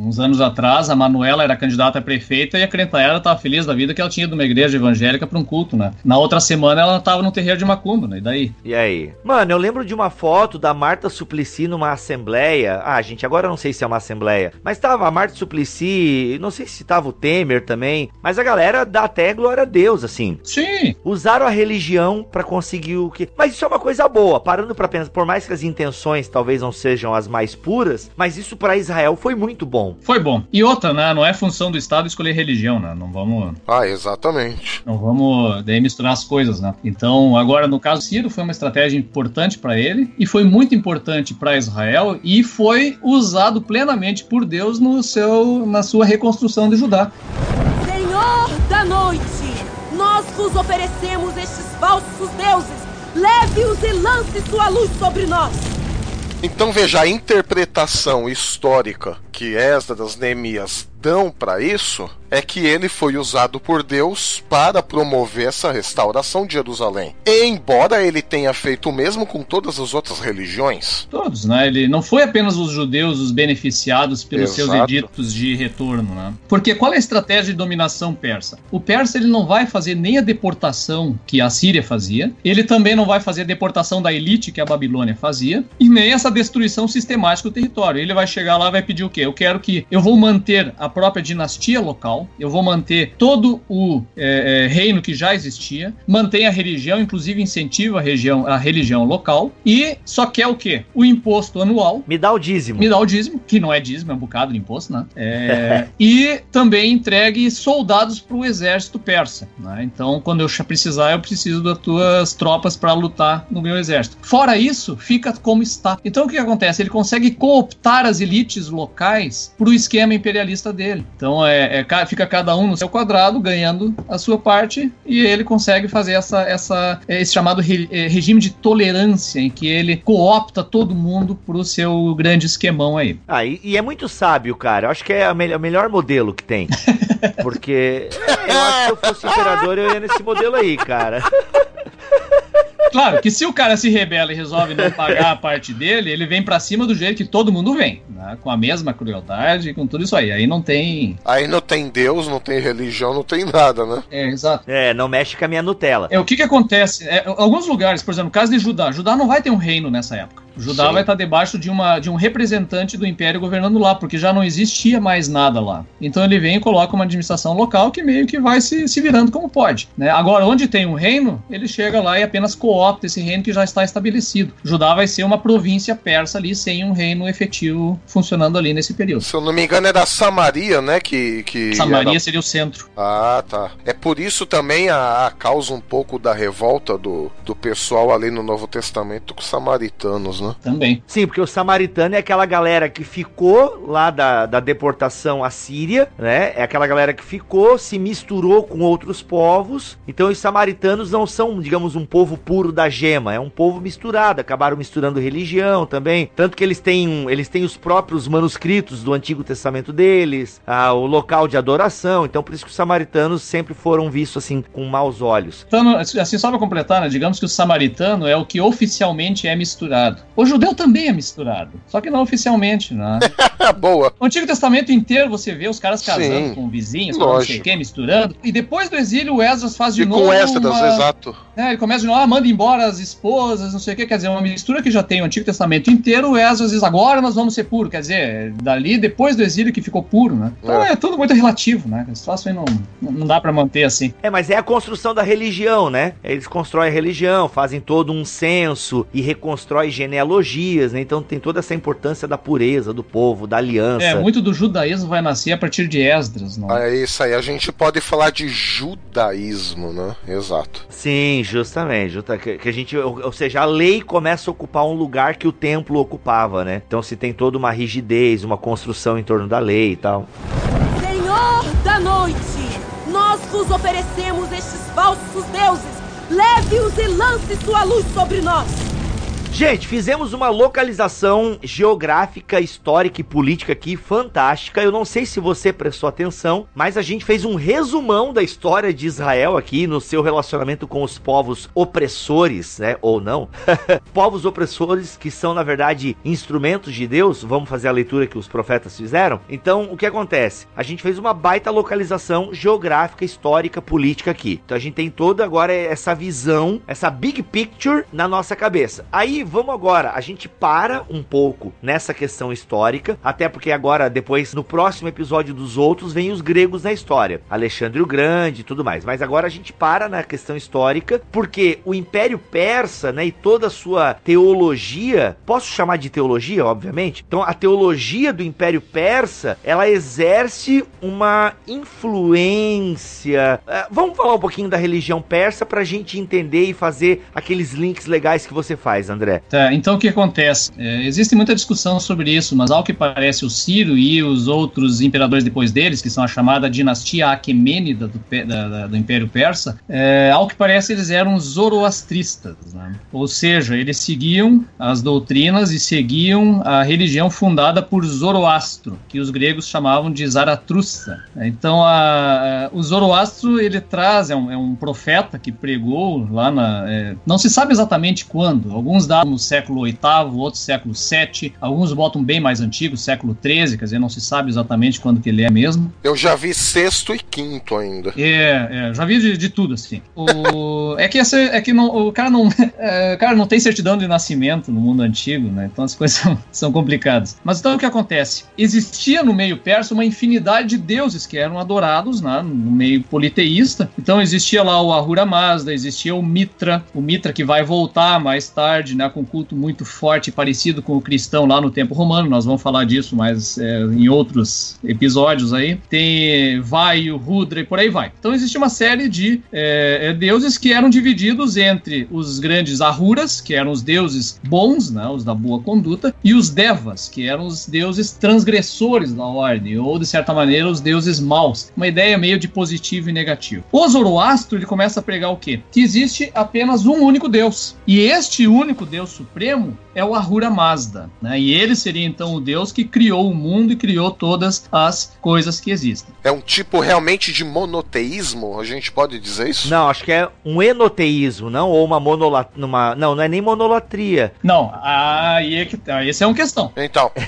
uns anos atrás, a Manuela era candidata a prefeita e a Crentaera estava feliz da vida que ela tinha ido uma igreja evangélica para um culto, né? Na outra semana ela estava no terreiro de Macumba, né? E daí? E aí? Mano, eu lembro de uma foto da Marta Suplicy numa assembleia. Ah, gente, agora eu não sei se é uma assembleia. Mas tava a Marta Suplicy, não sei se tava o Temer também. Mas a galera dá até glória a Deus, assim. Sim. Usaram a religião para conseguir o que. Mas isso é uma coisa boa. Parando para pensar, por mais que as intenções talvez não sejam as mais puras, mas isso para Israel foi muito bom. Foi bom. E outra, né? Não é função do Estado escolher religião, né? Não vamos. Ah, exatamente. Não vamos daí misturar as coisas, né? Então, agora no caso Ciro foi uma estratégia importante para ele e foi muito importante para Israel e foi usado plenamente por Deus no seu na sua reconstrução de Judá. Senhor da noite, nós vos oferecemos estes falsos deuses. Leve-os e lance sua luz sobre nós. Então veja a interpretação histórica que Esdras, Neemias dão para isso é que ele foi usado por Deus para promover essa restauração de Jerusalém. Embora ele tenha feito o mesmo com todas as outras religiões. Todos, né? Ele não foi apenas os judeus os beneficiados pelos Exato. seus editos de retorno, né? Porque qual é a estratégia de dominação persa? O persa ele não vai fazer nem a deportação que a Síria fazia, ele também não vai fazer a deportação da elite que a Babilônia fazia, e nem essa destruição sistemática do território. Ele vai chegar lá e vai pedir o quê? Eu quero que eu vou manter a própria dinastia local, eu vou manter todo o é, é, reino que já existia, mantém a religião, inclusive incentiva a, região, a religião local, e só quer o quê? O imposto anual. Me dá o dízimo. Me dá o dízimo, que não é dízimo, é um bocado de imposto, né? É, e também entregue soldados para o exército persa. Né? Então, quando eu precisar, eu preciso das tuas tropas para lutar no meu exército. Fora isso, fica como está. Então, o que acontece? Ele consegue cooptar as elites locais para o esquema imperialista dele. Então é, é, fica cada um no seu quadrado, ganhando a sua parte, e ele consegue fazer essa, essa, esse chamado re, é, regime de tolerância, em que ele coopta todo mundo pro seu grande esquemão aí. Ah, e, e é muito sábio, cara. Eu acho que é me o melhor modelo que tem. Porque é, eu acho que se eu fosse imperador, eu ia nesse modelo aí, cara. Claro que se o cara se rebela e resolve não pagar a parte dele, ele vem para cima do jeito que todo mundo vem, né? com a mesma crueldade, com tudo isso aí. Aí não tem. Aí não tem Deus, não tem religião, não tem nada, né? É, exato. É, não mexe com a minha Nutella. É, o que que acontece? É, alguns lugares, por exemplo, no caso de Judá, Judá não vai ter um reino nessa época. Judá Sim. vai estar debaixo de, uma, de um representante do império governando lá, porque já não existia mais nada lá. Então ele vem e coloca uma administração local que meio que vai se, se virando como pode. Né? Agora, onde tem um reino, ele chega lá e apenas coopta esse reino que já está estabelecido. Judá vai ser uma província persa ali, sem um reino efetivo funcionando ali nesse período. Se eu não me engano, era Samaria, né? Que, que Samaria era... seria o centro. Ah, tá. É por isso também a, a causa um pouco da revolta do, do pessoal ali no Novo Testamento com os samaritanos, né? Também. Sim, porque o samaritano é aquela galera que ficou lá da, da deportação à Síria, né? É aquela galera que ficou, se misturou com outros povos. Então os samaritanos não são, digamos, um povo puro da gema, é um povo misturado. Acabaram misturando religião também. Tanto que eles têm, eles têm os próprios manuscritos do Antigo Testamento deles, ah, o local de adoração. Então por isso que os samaritanos sempre foram vistos assim com maus olhos. Então, assim, só para completar, né? digamos que o samaritano é o que oficialmente é misturado. O judeu também é misturado, só que não oficialmente, né? Boa. O Antigo Testamento inteiro você vê os caras casando Sim, com vizinhos, com não sei o que, misturando. E depois do exílio, o Esdras faz de e novo. Com Esdras, uma... exato. É, ele começa de novo, ah, manda embora as esposas, não sei o que, quer dizer, uma mistura que já tem o Antigo Testamento inteiro, o Esdras diz, agora nós vamos ser puros, quer dizer, dali, depois do exílio que ficou puro, né? Então é, é tudo muito relativo, né? Esse troço aí não, não dá para manter assim. É, mas é a construção da religião, né? Eles constroem a religião, fazem todo um censo e reconstrói genealogias, né? Então tem toda essa importância da pureza do povo, da aliança. É, muito do judaísmo vai nascer a partir de Esdras, não? É isso aí, a gente pode falar de judaísmo, né? Exato. Sim, justamente. Que a gente, ou seja, a lei começa a ocupar um lugar que o templo ocupava, né? Então se tem toda uma rigidez, uma construção em torno da lei e tal. Senhor da noite, nós vos oferecemos estes falsos deuses. Leve-os e lance sua luz sobre nós. Gente, fizemos uma localização geográfica, histórica e política aqui fantástica. Eu não sei se você prestou atenção, mas a gente fez um resumão da história de Israel aqui no seu relacionamento com os povos opressores, né? Ou não. povos opressores que são, na verdade, instrumentos de Deus. Vamos fazer a leitura que os profetas fizeram. Então, o que acontece? A gente fez uma baita localização geográfica, histórica, política aqui. Então a gente tem toda agora essa visão, essa big picture na nossa cabeça. Aí vamos agora, a gente para um pouco nessa questão histórica, até porque agora, depois, no próximo episódio dos outros, vem os gregos na história. Alexandre o Grande e tudo mais. Mas agora a gente para na questão histórica, porque o Império Persa, né, e toda a sua teologia, posso chamar de teologia, obviamente? Então, a teologia do Império Persa, ela exerce uma influência. Uh, vamos falar um pouquinho da religião persa pra gente entender e fazer aqueles links legais que você faz, André. Tá, então o que acontece? É, existe muita discussão sobre isso, mas ao que parece o Ciro e os outros imperadores depois deles, que são a chamada dinastia Aquemênida do, da, do Império Persa, é, ao que parece eles eram zoroastristas, né? ou seja, eles seguiam as doutrinas e seguiam a religião fundada por Zoroastro, que os gregos chamavam de Zaratustra. Então a, a, o Zoroastro ele traz, é um, é um, profeta que pregou lá na... É, não se sabe exatamente quando, alguns dados no século VIII, outros século VII, alguns botam bem mais antigos, século XIII, quer dizer, não se sabe exatamente quando que ele é mesmo. Eu já vi sexto e quinto ainda. É, é já vi de, de tudo, assim. O, é que, essa, é que não, o cara não é, cara não tem certidão de nascimento no mundo antigo, né? Então as coisas são, são complicadas. Mas então o que acontece? Existia no meio persa uma infinidade de deuses que eram adorados né, no meio politeísta. Então existia lá o Ahura Mazda, existia o Mitra, o Mitra que vai voltar mais tarde, né, com um culto muito forte, parecido com o cristão lá no tempo romano. Nós vamos falar disso mais é, em outros episódios aí. Tem Vaio, Rudra e por aí vai. Então existe uma série de é, é, deuses que eram divididos entre os grandes Ahuras, que eram os deuses bons, né, os da boa conduta, e os Devas, que eram os deuses transgressores da ordem, ou de certa maneira os deuses maus. Uma ideia meio de positivo e negativo. O Zoroastro ele começa a pregar o quê? Que existe apenas um único Deus. E este único Deus supremo é o Ahura Mazda, né? E ele seria então o Deus que criou o mundo e criou todas as coisas que existem. É um tipo realmente de monoteísmo, a gente pode dizer isso? Não, acho que é um enoteísmo, não ou uma monolatria, uma... não, não é nem monolatria. Não, aí é que tá, esse é uma questão. Então.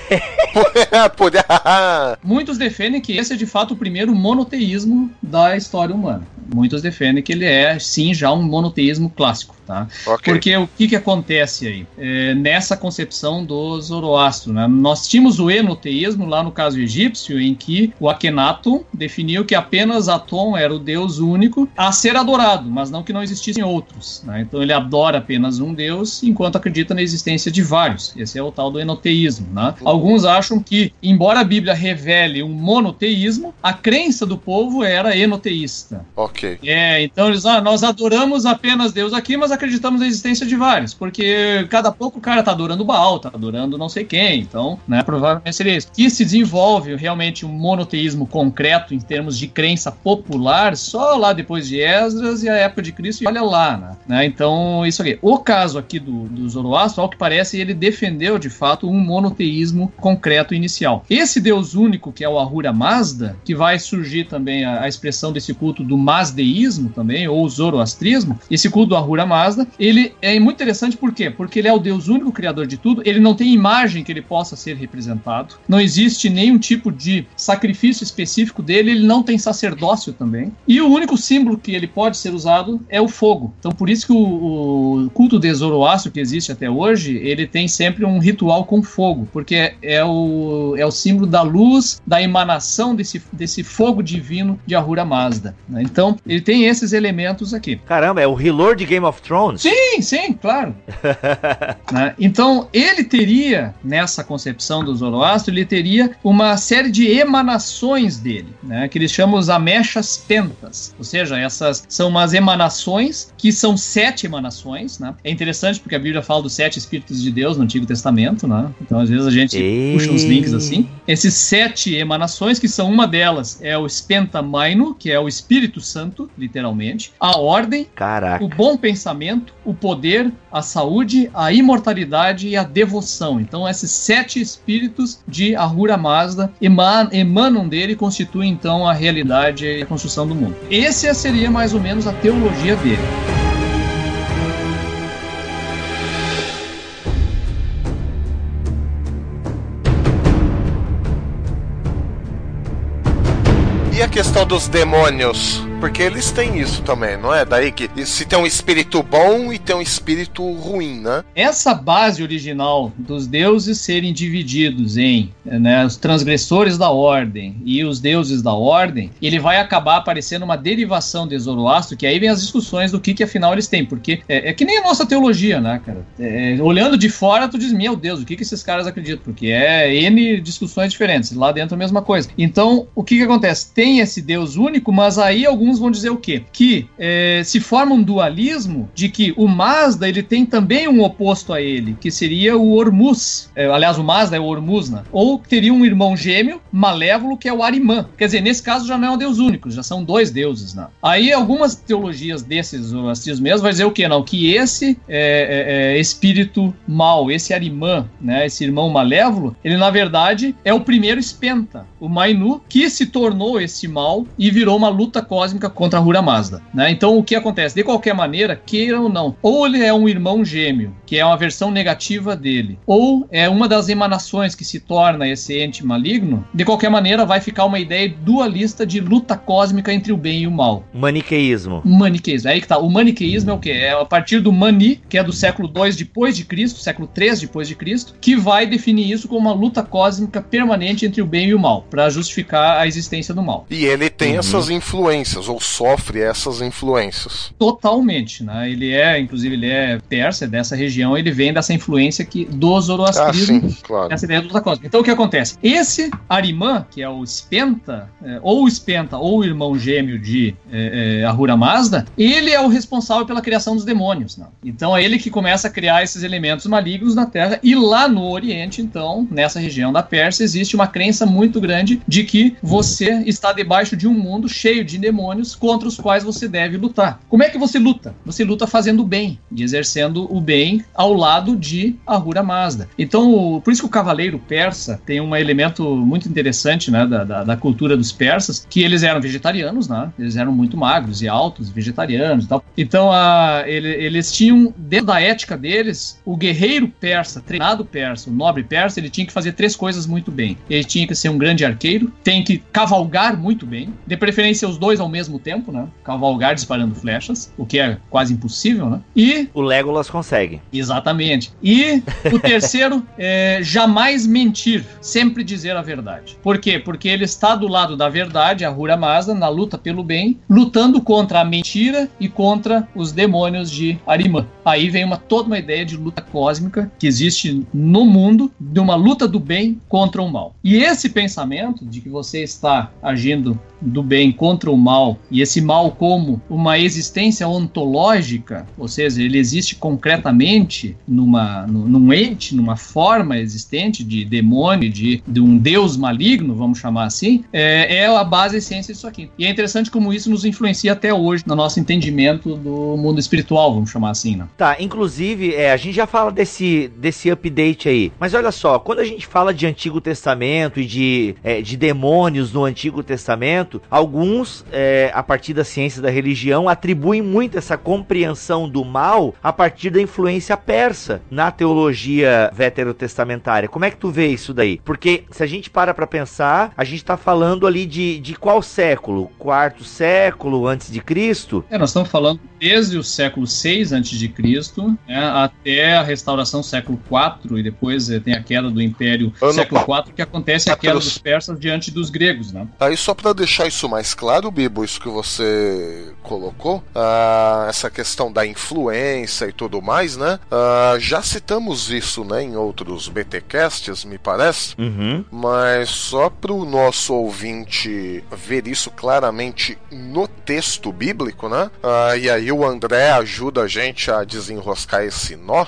Muitos defendem que esse é de fato o primeiro monoteísmo da história humana. Muitos defendem que ele é sim já um monoteísmo clássico. Tá? Okay. Porque o que, que acontece aí? É, nessa concepção do Zoroastro, né? nós tínhamos o enoteísmo lá no caso egípcio, em que o Akhenaton definiu que apenas Atom era o deus único a ser adorado, mas não que não existissem outros. Né? Então ele adora apenas um deus, enquanto acredita na existência de vários. Esse é o tal do enoteísmo. Né? Alguns acham que, embora a Bíblia revele um monoteísmo, a crença do povo era enoteísta. Ok. É, então eles, ah, nós adoramos apenas Deus aqui, mas acreditamos na existência de vários, porque cada pouco o cara tá adorando Baal, tá adorando não sei quem, então, né, provavelmente seria isso. Que se desenvolve realmente um monoteísmo concreto em termos de crença popular só lá depois de Esdras e a época de Cristo, e olha lá, né? né? Então, isso aqui. O caso aqui do, do Zoroastro, ao que parece, ele defendeu de fato um monoteísmo concreto inicial. Esse deus único, que é o Ahura Mazda, que vai surgir também a, a expressão desse culto do Mazdeísmo também, ou Zoroastrismo, esse culto do Ahura Mazda Mazda, ele é muito interessante por quê? Porque ele é o Deus único criador de tudo, ele não tem imagem que ele possa ser representado, não existe nenhum tipo de sacrifício específico dele, ele não tem sacerdócio também, e o único símbolo que ele pode ser usado é o fogo. Então por isso que o, o culto de Zoroastro que existe até hoje, ele tem sempre um ritual com fogo, porque é o, é o símbolo da luz, da emanação desse, desse fogo divino de Ahura Mazda. Né? Então ele tem esses elementos aqui. Caramba, é o Hilor de Game of Thrones Thrones? Sim, sim, claro. né? Então, ele teria, nessa concepção do Zoroastro, ele teria uma série de emanações dele, né? que eles chamam os amechas pentas. Ou seja, essas são umas emanações que são sete emanações. Né? É interessante porque a Bíblia fala dos sete Espíritos de Deus no Antigo Testamento. Né? Então, às vezes, a gente Ei. puxa uns links assim. Esses sete emanações, que são uma delas, é o Spenta Maino, que é o Espírito Santo, literalmente. A ordem, Caraca. o bom pensamento o poder, a saúde, a imortalidade e a devoção. Então, esses sete espíritos de Ahura Mazda emanam dele e constituem então a realidade e a construção do mundo. Essa seria mais ou menos a teologia dele. E a questão dos demônios? Porque eles têm isso também, não é? Daí que se tem um espírito bom e tem um espírito ruim, né? Essa base original dos deuses serem divididos em né, os transgressores da ordem e os deuses da ordem, ele vai acabar aparecendo uma derivação de Zoroastro, que aí vem as discussões do que, que afinal eles têm. Porque é, é que nem a nossa teologia, né, cara? É, olhando de fora, tu diz, meu Deus, o que, que esses caras acreditam? Porque é N discussões diferentes. Lá dentro a mesma coisa. Então, o que, que acontece? Tem esse Deus único, mas aí alguns alguns vão dizer o quê? Que é, se forma um dualismo de que o Mazda ele tem também um oposto a ele, que seria o Ormuz. É, aliás, o Mazda é o Ormuz, né? Ou teria um irmão gêmeo malévolo que é o Arimã. Quer dizer, nesse caso já não é um deus único, já são dois deuses, né? Aí algumas teologias desses zoroastrianos mesmo vai dizer o quê? Não, que esse é, é, é, espírito mal, esse Arimã, né? Esse irmão malévolo, ele na verdade é o primeiro espenta, o Mainu, que se tornou esse mal e virou uma luta cósmica contra a Hura Mazda. Né? Então o que acontece? De qualquer maneira, queira ou não, ou ele é um irmão gêmeo, que é uma versão negativa dele, ou é uma das emanações que se torna esse ente maligno, de qualquer maneira vai ficar uma ideia dualista de luta cósmica entre o bem e o mal. Maniqueísmo. Maniqueísmo. Aí que tá. O maniqueísmo é o quê? É a partir do Mani, que é do século 2 depois de Cristo, século 3 depois de Cristo, que vai definir isso como uma luta cósmica permanente entre o bem e o mal, para justificar a existência do mal. E ele tem uhum. essas influências ou sofre essas influências. Totalmente, né? Ele é, inclusive, ele é persa, é dessa região, ele vem dessa influência que, do zoroastrismo, ah, sim, claro. essa ideia do cósmica. Então o que acontece? Esse Arimã, que é o Spenta, é, ou o Spenta, ou o irmão gêmeo de é, é, Ahura Mazda, ele é o responsável pela criação dos demônios. Né? Então é ele que começa a criar esses elementos malignos na Terra, e lá no Oriente, então, nessa região da Pérsia, existe uma crença muito grande de que você está debaixo de um mundo cheio de demônios demônios contra os quais você deve lutar. Como é que você luta? Você luta fazendo o bem exercendo o bem ao lado de Ahura Mazda. Então, por isso que o cavaleiro persa tem um elemento muito interessante né, da, da, da cultura dos persas, que eles eram vegetarianos, né? Eles eram muito magros e altos, vegetarianos e tal. Então, a, ele, eles tinham, dentro da ética deles, o guerreiro persa, treinado persa, o nobre persa, ele tinha que fazer três coisas muito bem. Ele tinha que ser um grande arqueiro, tem que cavalgar muito bem, de preferência os dois ao mesmo mesmo tempo, né? Cavalgar disparando flechas, o que é quase impossível, né? E. O Legolas consegue. Exatamente. E o terceiro é jamais mentir, sempre dizer a verdade. Por quê? Porque ele está do lado da verdade, a Hura Mazda, na luta pelo bem, lutando contra a mentira e contra os demônios de Arimã. Aí vem uma, toda uma ideia de luta cósmica que existe no mundo, de uma luta do bem contra o mal. E esse pensamento de que você está agindo do bem contra o mal e esse mal como uma existência ontológica, ou seja, ele existe concretamente numa, num ente, numa forma existente de demônio, de, de um deus maligno, vamos chamar assim, é, é a base, a essência disso aqui. E é interessante como isso nos influencia até hoje no nosso entendimento do mundo espiritual, vamos chamar assim, né? Tá, inclusive, é, a gente já fala desse, desse update aí, mas olha só, quando a gente fala de Antigo Testamento e de, é, de demônios no Antigo Testamento, alguns é, a partir da ciência da religião, atribuem muito essa compreensão do mal a partir da influência persa na teologia veterotestamentária. Como é que tu vê isso daí? Porque se a gente para para pensar, a gente está falando ali de, de qual século? Quarto século antes de Cristo? É, nós estamos falando desde o século 6 antes de Cristo né, até a restauração século 4 e depois eh, tem a queda do Império Ano século 4 que acontece a queda dos persas diante dos gregos, né? Aí só para deixar isso mais claro, Bibo, isso que você colocou, uh, essa questão da influência e tudo mais, né? Uh, já citamos isso, né, em outros BTcasts, me parece. Uhum. Mas só para o nosso ouvinte ver isso claramente no texto bíblico, né? Uh, e aí o André ajuda a gente a desenroscar esse nó,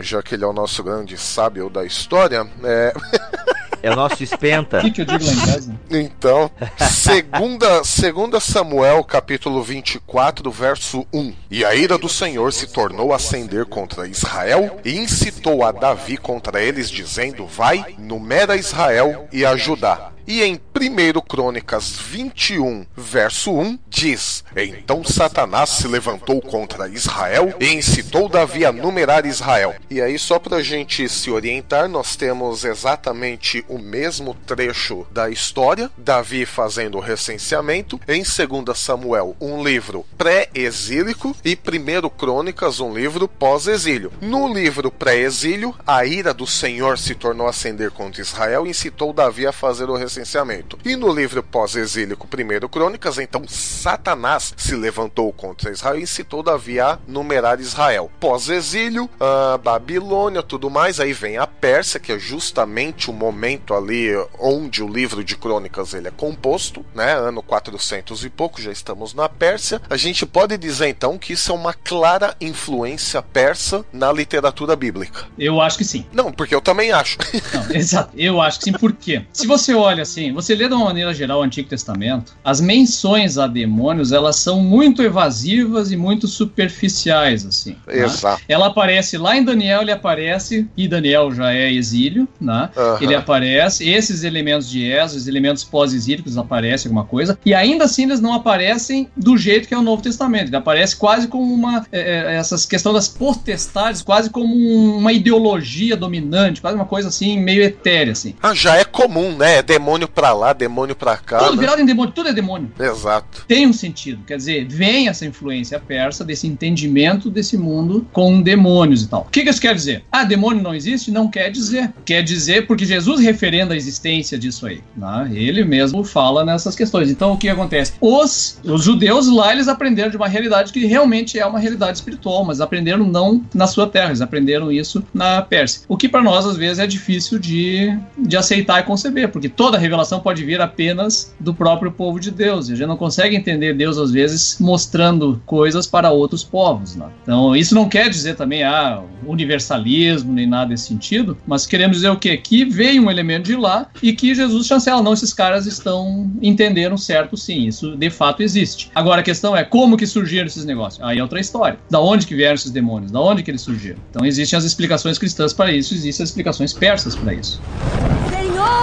já que ele é o nosso grande sábio da história. É... É o nosso espenta. O que, que eu digo lá em casa? Então, segunda, segunda Samuel, capítulo 24, verso 1. E a ira do Senhor se tornou acender contra Israel e incitou a Davi contra eles, dizendo: Vai, numera Israel e a Judá e em 1 Crônicas 21, verso 1, diz: Então Satanás se levantou contra Israel e incitou Davi a numerar Israel. E aí, só para a gente se orientar, nós temos exatamente o mesmo trecho da história: Davi fazendo o recenseamento, em 2 Samuel, um livro pré-exílico, e 1 Crônicas, um livro pós-exílio. No livro pré-exílio, a ira do Senhor se tornou ascender contra Israel e incitou Davi a fazer o recenseamento licenciamento. E no livro pós-exílico, primeiro Crônicas, então Satanás se levantou contra Israel e incitou Davi a numerar Israel. Pós-exílio, a Babilônia, tudo mais, aí vem a Pérsia, que é justamente o momento ali onde o livro de Crônicas ele é composto, né? Ano 400 e pouco, já estamos na Pérsia. A gente pode dizer então que isso é uma clara influência persa na literatura bíblica. Eu acho que sim. Não, porque eu também acho. Não, exato. Eu acho que sim, por quê? Se você olha assim, você lê de uma maneira geral o Antigo Testamento, as menções a demônios, elas são muito evasivas e muito superficiais, assim. Né? Exato. Ela aparece lá em Daniel, ele aparece, e Daniel já é exílio, né? Uhum. Ele aparece, esses elementos de os elementos pós-exílicos aparecem alguma coisa, e ainda assim eles não aparecem do jeito que é o Novo Testamento. Ele aparece quase como uma, é, é essas questões das potestades, quase como uma ideologia dominante, quase uma coisa assim, meio etérea, assim. Ah, já é comum, né? Demônio demônio pra lá, demônio pra cá. Tudo né? virado em demônio, tudo é demônio. Exato. Tem um sentido. Quer dizer, vem essa influência persa desse entendimento desse mundo com demônios e tal. O que, que isso quer dizer? Ah, demônio não existe? Não quer dizer. Quer dizer porque Jesus referenda a existência disso aí. Né? Ele mesmo fala nessas questões. Então o que acontece? Os, os judeus lá, eles aprenderam de uma realidade que realmente é uma realidade espiritual, mas aprenderam não na sua terra, eles aprenderam isso na Pérsia. O que para nós às vezes é difícil de, de aceitar e conceber, porque toda revelação pode vir apenas do próprio povo de Deus. E a gente não consegue entender Deus, às vezes, mostrando coisas para outros povos. Né? Então, isso não quer dizer também ah, universalismo nem nada desse sentido, mas queremos dizer o quê? Que veio um elemento de lá e que Jesus chancela. Não, esses caras estão entenderam certo, sim. Isso de fato existe. Agora a questão é como que surgiram esses negócios? Aí é outra história. Da onde que vieram esses demônios? Da onde que eles surgiram? Então existem as explicações cristãs para isso, existem as explicações persas para isso.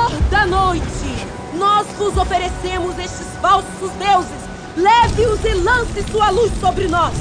Senhor da noite, nós vos oferecemos estes falsos deuses. Leve-os e lance sua luz sobre nós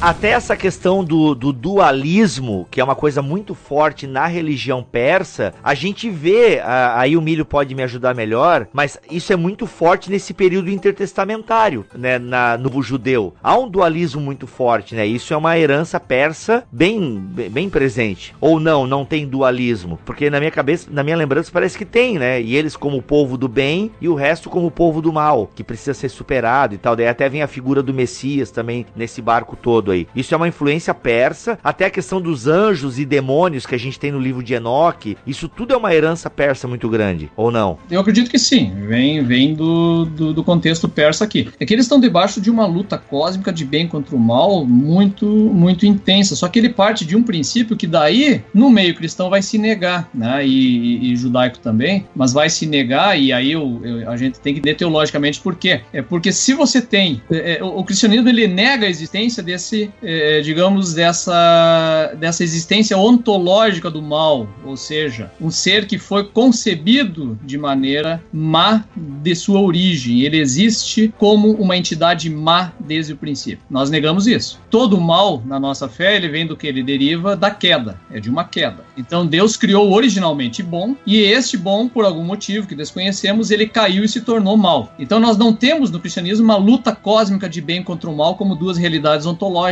até essa questão do, do, dualismo, que é uma coisa muito forte na religião persa, a gente vê, a, aí o Milho pode me ajudar melhor, mas isso é muito forte nesse período intertestamentário, né, na, no judeu. Há um dualismo muito forte, né? Isso é uma herança persa bem, bem, presente. Ou não, não tem dualismo, porque na minha cabeça, na minha lembrança parece que tem, né? E eles como o povo do bem e o resto como o povo do mal, que precisa ser superado e tal. Daí até vem a figura do Messias também nesse barco todo todo aí. Isso é uma influência persa, até a questão dos anjos e demônios que a gente tem no livro de Enoque, isso tudo é uma herança persa muito grande, ou não? Eu acredito que sim, vem, vem do, do, do contexto persa aqui. É que eles estão debaixo de uma luta cósmica de bem contra o mal muito, muito intensa, só que ele parte de um princípio que daí, no meio cristão, vai se negar, né, e, e, e judaico também, mas vai se negar, e aí eu, eu, a gente tem que ver teologicamente por quê. É porque se você tem, é, é o, o cristianismo ele nega a existência desse é, digamos, dessa, dessa existência ontológica do mal, ou seja, um ser que foi concebido de maneira má de sua origem. Ele existe como uma entidade má desde o princípio. Nós negamos isso. Todo mal na nossa fé, ele vem do que? Ele deriva da queda, é de uma queda. Então Deus criou originalmente bom, e este bom, por algum motivo que desconhecemos, ele caiu e se tornou mal. Então nós não temos no cristianismo uma luta cósmica de bem contra o mal como duas realidades ontológicas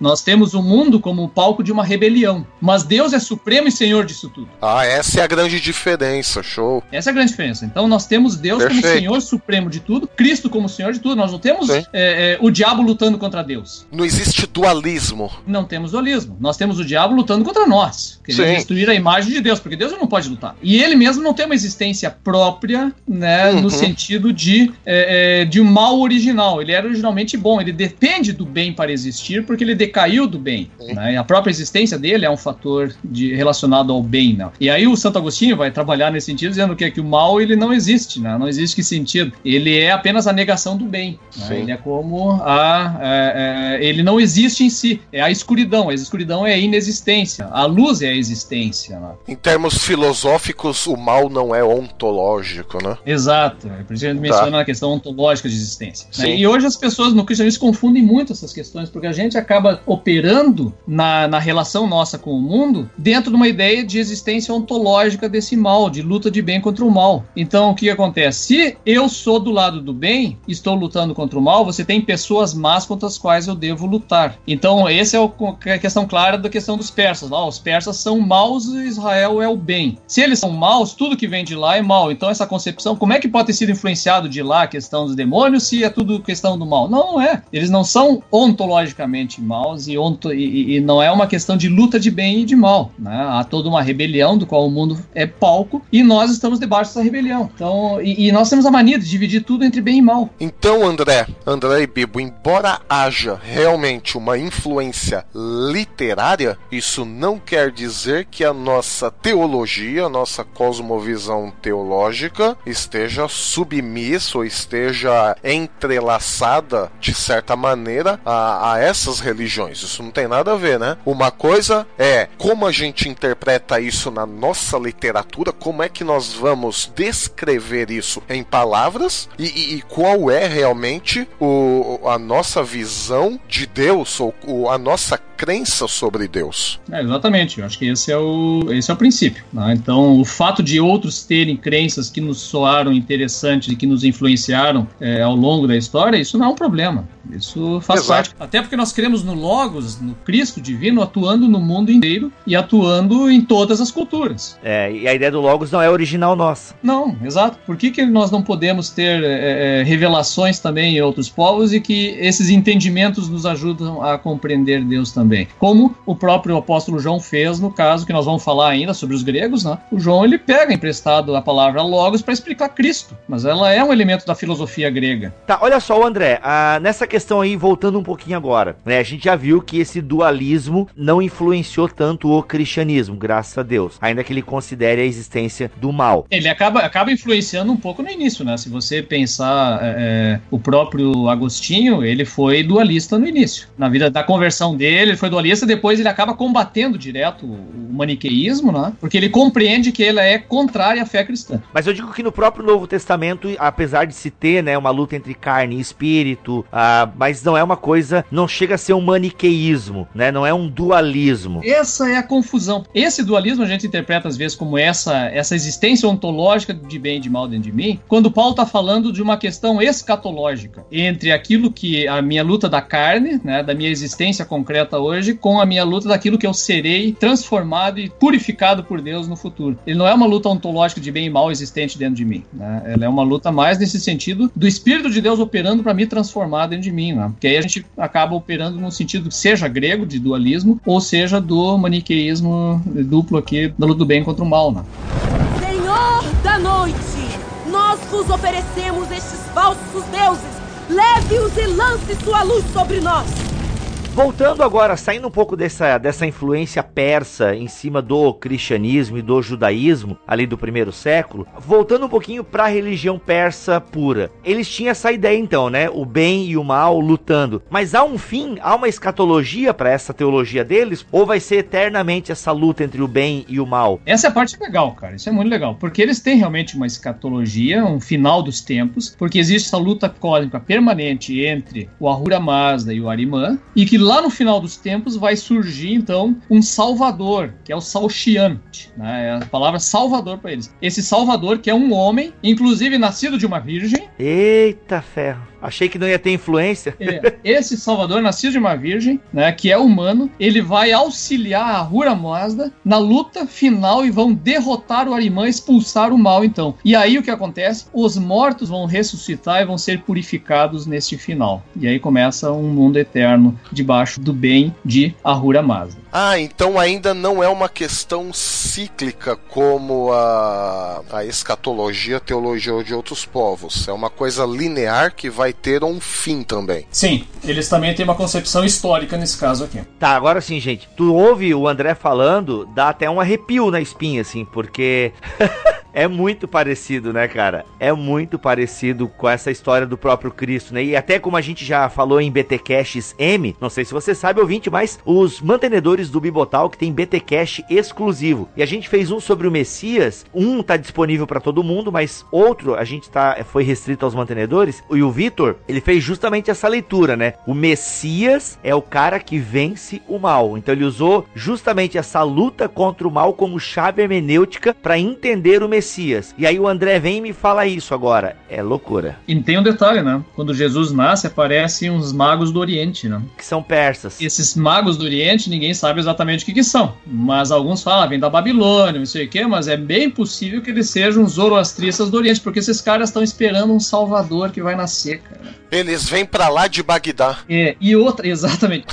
Nós temos o mundo como o palco de uma rebelião, mas Deus é supremo e senhor disso tudo. Ah, essa é a grande diferença, show. Essa é a grande diferença. Então nós temos Deus Perfeito. como senhor supremo de tudo, Cristo como senhor de tudo. Nós não temos é, é, o diabo lutando contra Deus. Não existe dualismo. Não temos dualismo. Nós temos o diabo lutando contra nós, querendo Sim. destruir a imagem de Deus, porque Deus não pode lutar. E ele mesmo não tem uma existência própria, né, uhum. no sentido de, é, é, de um mal original. Ele era originalmente bom, ele depende do bem para existir existir porque ele decaiu do bem. Né? a própria existência dele é um fator de, relacionado ao bem. Né? E aí o Santo Agostinho vai trabalhar nesse sentido, dizendo que, que o mal ele não existe, né? não existe que sentido. Ele é apenas a negação do bem. Né? Ele é como a. É, é, ele não existe em si, é a escuridão. A escuridão é a inexistência. A luz é a existência. Né? Em termos filosóficos, o mal não é ontológico, né? Exato. É por isso a gente tá. menciona a questão ontológica de existência. Né? E hoje as pessoas no cristianismo confundem muito essas questões, porque a gente acaba operando na, na relação nossa com o mundo dentro de uma ideia de existência ontológica desse mal, de luta de bem contra o mal. Então, o que acontece? Se eu sou do lado do bem, estou lutando contra o mal, você tem pessoas más contra as quais eu devo lutar. Então, essa é a questão clara da questão dos persas. Lá, os persas são maus e Israel é o bem. Se eles são maus, tudo que vem de lá é mal. Então, essa concepção, como é que pode ter sido influenciado de lá a questão dos demônios se é tudo questão do mal? Não, não é. Eles não são ontologicamente maus e, onto, e, e não é uma questão de luta de bem e de mal. Né? Há toda uma rebelião do qual o mundo é palco e nós estamos debaixo dessa rebelião. Então, e, e nós temos a mania de dividir tudo entre bem e mal. Então, André, André e Bibo, embora haja realmente uma influência literária, isso não quer dizer que a nossa teologia, a nossa cosmovisão teológica esteja submissa ou esteja entrelaçada de certa maneira a, a essas religiões. Isso não tem nada a ver, né? Uma coisa é como a gente interpreta isso na nossa literatura, como é que nós vamos descrever isso em palavras e, e, e qual é realmente o, a nossa visão de Deus ou a nossa crença sobre Deus. É, exatamente, eu acho que esse é o, esse é o princípio. Né? Então, o fato de outros terem crenças que nos soaram interessantes e que nos influenciaram é, ao longo da história, isso não é um problema. Isso faz Exato. parte. Até porque nós cremos no Logos, no Cristo divino, atuando no mundo inteiro e atuando em todas as culturas. É, e a ideia do Logos não é original nossa. Não, exato. Por que, que nós não podemos ter é, é, revelações também em outros povos e que esses entendimentos nos ajudam a compreender Deus também? Como o próprio apóstolo João fez no caso que nós vamos falar ainda sobre os gregos, né? O João ele pega emprestado a palavra Logos para explicar Cristo, mas ela é um elemento da filosofia grega. Tá, olha só, André, ah, nessa questão aí, voltando um pouquinho agora, né? A gente já viu que esse dualismo não influenciou tanto o cristianismo, graças a Deus, ainda que ele considere a existência do mal. Ele acaba, acaba influenciando um pouco no início, né? Se você pensar é, é, o próprio Agostinho, ele foi dualista no início. Na vida da conversão dele, ele foi dualista, depois ele acaba combatendo direto o maniqueísmo, né? Porque ele compreende que ela é contrária à fé cristã. Mas eu digo que no próprio Novo Testamento, apesar de se ter, né, uma luta entre carne e espírito, ah, mas não é uma coisa, não chega a ser um maniqueísmo, né? Não é um dualismo. Essa é a confusão. Esse dualismo a gente interpreta às vezes como essa, essa existência ontológica de bem e de mal dentro de mim, quando Paulo está falando de uma questão escatológica entre aquilo que a minha luta da carne, né, da minha existência concreta hoje, com a minha luta daquilo que eu serei transformado e purificado por Deus no futuro. Ele não é uma luta ontológica de bem e mal existente dentro de mim. Né? Ela é uma luta mais nesse sentido do Espírito de Deus operando para me transformar dentro de mim, né? Porque aí a gente acaba operando no sentido seja grego de dualismo ou seja do maniqueísmo duplo aqui da luta do bem contra o mal, né? Senhor da noite, nós vos oferecemos estes falsos deuses. Leve-os e lance sua luz sobre nós. Voltando agora, saindo um pouco dessa, dessa influência persa em cima do cristianismo e do judaísmo, ali do primeiro século, voltando um pouquinho para a religião persa pura. Eles tinham essa ideia então, né? O bem e o mal lutando. Mas há um fim, há uma escatologia para essa teologia deles? Ou vai ser eternamente essa luta entre o bem e o mal? Essa é a parte legal, cara. Isso é muito legal. Porque eles têm realmente uma escatologia, um final dos tempos, porque existe essa luta cósmica permanente entre o Ahura Mazda e o Arimã, e que lá no final dos tempos vai surgir então um salvador, que é o Salchiante, né? É a palavra salvador para eles. Esse salvador que é um homem, inclusive nascido de uma virgem. Eita ferro. Achei que não ia ter influência. É, esse Salvador, nascido de uma virgem, né, que é humano, ele vai auxiliar a Hura Mazda na luta final e vão derrotar o Arimã, expulsar o mal, então. E aí o que acontece? Os mortos vão ressuscitar e vão ser purificados neste final. E aí começa um mundo eterno debaixo do bem de Ahura Mazda. Ah, então ainda não é uma questão cíclica como a, a escatologia, a teologia de outros povos. É uma coisa linear que vai ter um fim também. Sim, eles também têm uma concepção histórica nesse caso aqui. Tá, agora sim, gente. Tu ouve o André falando, dá até um arrepio na espinha, assim, porque. é muito parecido, né, cara? É muito parecido com essa história do próprio Cristo, né? E até como a gente já falou em BTcasts M, não sei se você sabe, ouvinte, mas os mantenedores do Bibotal que tem BTcast exclusivo. E a gente fez um sobre o Messias, um tá disponível para todo mundo, mas outro a gente tá foi restrito aos mantenedores. E o Vitor, ele fez justamente essa leitura, né? O Messias é o cara que vence o mal. Então ele usou justamente essa luta contra o mal como chave hermenêutica para entender o Messias. E aí o André vem e me fala isso agora. É loucura. E tem um detalhe, né? Quando Jesus nasce, aparecem uns magos do Oriente, né? Que são persas. Esses magos do Oriente, ninguém sabe exatamente o que, que são. Mas alguns falam, ah, vem da Babilônia, não sei o quê, mas é bem possível que eles sejam zoroastristas do Oriente, porque esses caras estão esperando um salvador que vai nascer, cara. Eles vêm para lá de Bagdá. É, e outra, exatamente.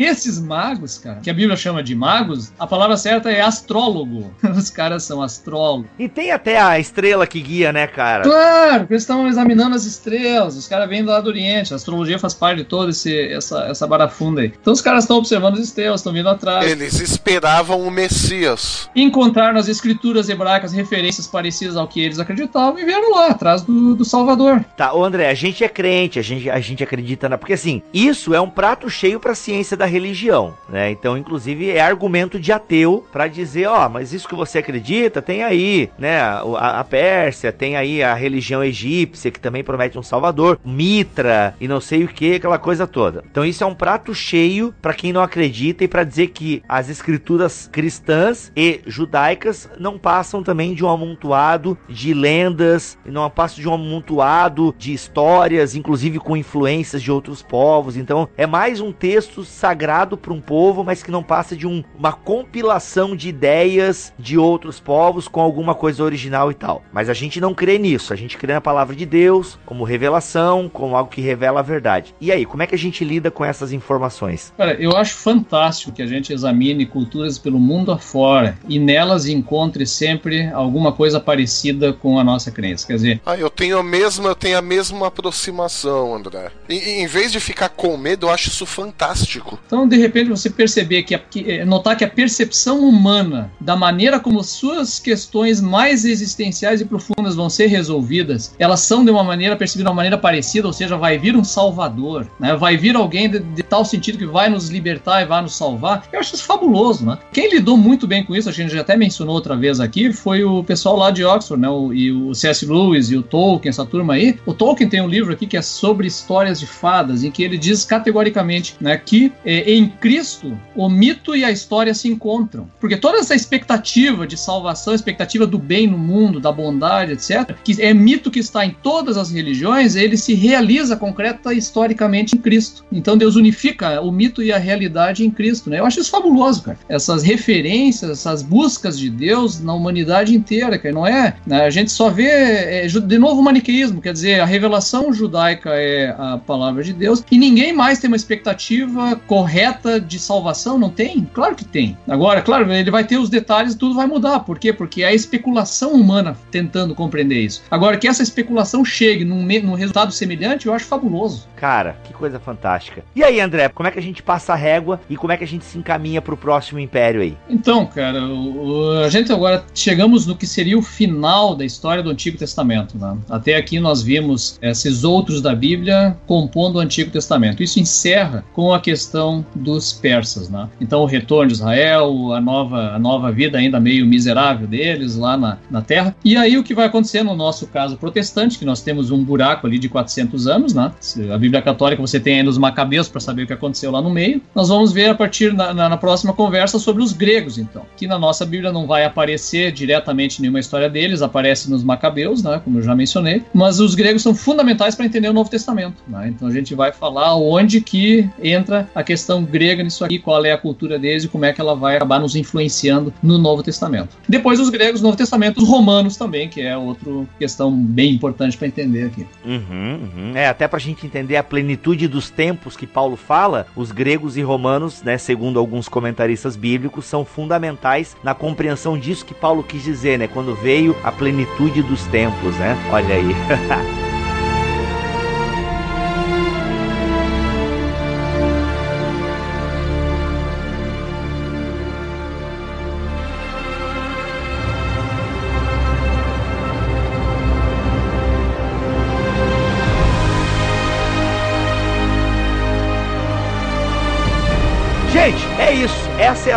Esses magos, cara, que a Bíblia chama de magos, a palavra certa é astrólogo. Os caras são astrólogos. E tem até a estrela que guia, né, cara? Claro, eles estão examinando as estrelas. Os caras vêm do lado do Oriente. A astrologia faz parte de toda essa, essa barafunda aí. Então os caras estão observando as estrelas, estão vindo atrás. Eles esperavam o Messias. Encontraram nas escrituras hebraicas referências parecidas ao que eles acreditavam e vieram lá, atrás do, do Salvador. Tá, ô André, a gente é crente, a gente, a gente acredita na. Porque assim, isso é um prato cheio pra ciência da religião, né? Então, inclusive, é argumento de ateu para dizer, ó, oh, mas isso que você acredita tem aí, né? A, a, Pérsia, tem aí a religião egípcia que também promete um salvador, Mitra e não sei o que, aquela coisa toda. Então, isso é um prato cheio para quem não acredita e para dizer que as escrituras cristãs e judaicas não passam também de um amontoado de lendas, não passam de um amontoado de histórias, inclusive com influências de outros povos. Então, é mais um texto sagrado sagrado para um povo, mas que não passa de um, uma compilação de ideias de outros povos com alguma coisa original e tal. Mas a gente não crê nisso, a gente crê na palavra de Deus como revelação, como algo que revela a verdade. E aí, como é que a gente lida com essas informações? Cara, eu acho fantástico que a gente examine culturas pelo mundo afora e nelas encontre sempre alguma coisa parecida com a nossa crença. Quer dizer, ah, eu tenho a mesma, eu tenho a mesma aproximação, André. E, em vez de ficar com medo, eu acho isso fantástico. Então, de repente, você perceber que, a, que, é, notar que a percepção humana da maneira como suas questões mais existenciais e profundas vão ser resolvidas, elas são de uma maneira percebidas de uma maneira parecida, ou seja, vai vir um salvador, né? Vai vir alguém de, de, tal sentido que vai nos libertar e vai nos salvar. Eu acho isso fabuloso, né? Quem lidou muito bem com isso, a gente já até mencionou outra vez aqui, foi o pessoal lá de Oxford, né? O, e o C.S. Lewis e o Tolkien, essa turma aí. O Tolkien tem um livro aqui que é sobre histórias de fadas, em que ele diz categoricamente, né, que é, em Cristo, o mito e a história se encontram. Porque toda essa expectativa de salvação, expectativa do bem no mundo, da bondade, etc., que é mito que está em todas as religiões, ele se realiza concreta historicamente em Cristo. Então Deus unifica o mito e a realidade em Cristo. Né? Eu acho isso fabuloso, cara. Essas referências, essas buscas de Deus na humanidade inteira, que não é. Né? A gente só vê, é, de novo, o maniqueísmo, quer dizer, a revelação judaica é a palavra de Deus e ninguém mais tem uma expectativa correta correta de salvação? Não tem? Claro que tem. Agora, claro, ele vai ter os detalhes e tudo vai mudar. Por quê? Porque é a especulação humana tentando compreender isso. Agora, que essa especulação chegue num, num resultado semelhante, eu acho fabuloso. Cara, que coisa fantástica. E aí, André, como é que a gente passa a régua e como é que a gente se encaminha para o próximo império aí? Então, cara, o, a gente agora chegamos no que seria o final da história do Antigo Testamento. Né? Até aqui nós vimos esses outros da Bíblia compondo o Antigo Testamento. Isso encerra com a questão dos persas, né? Então o retorno de Israel, a nova, a nova vida ainda meio miserável deles lá na, na terra. E aí o que vai acontecer no nosso caso protestante, que nós temos um buraco ali de 400 anos, né? A Bíblia Católica você tem ainda os macabeus para saber o que aconteceu lá no meio. Nós vamos ver a partir na, na, na, próxima conversa sobre os gregos, então. Que na nossa Bíblia não vai aparecer diretamente nenhuma história deles, aparece nos macabeus, né? Como eu já mencionei. Mas os gregos são fundamentais para entender o Novo Testamento, né? Então a gente vai falar onde que entra a questão questão grega nisso aqui, qual é a cultura deles e como é que ela vai acabar nos influenciando no Novo Testamento. Depois os gregos, Novo Testamento, os romanos também, que é outra questão bem importante para entender aqui. Uhum, uhum. É, até para a gente entender a plenitude dos tempos que Paulo fala, os gregos e romanos, né, segundo alguns comentaristas bíblicos, são fundamentais na compreensão disso que Paulo quis dizer, né, quando veio a plenitude dos tempos, né? Olha aí.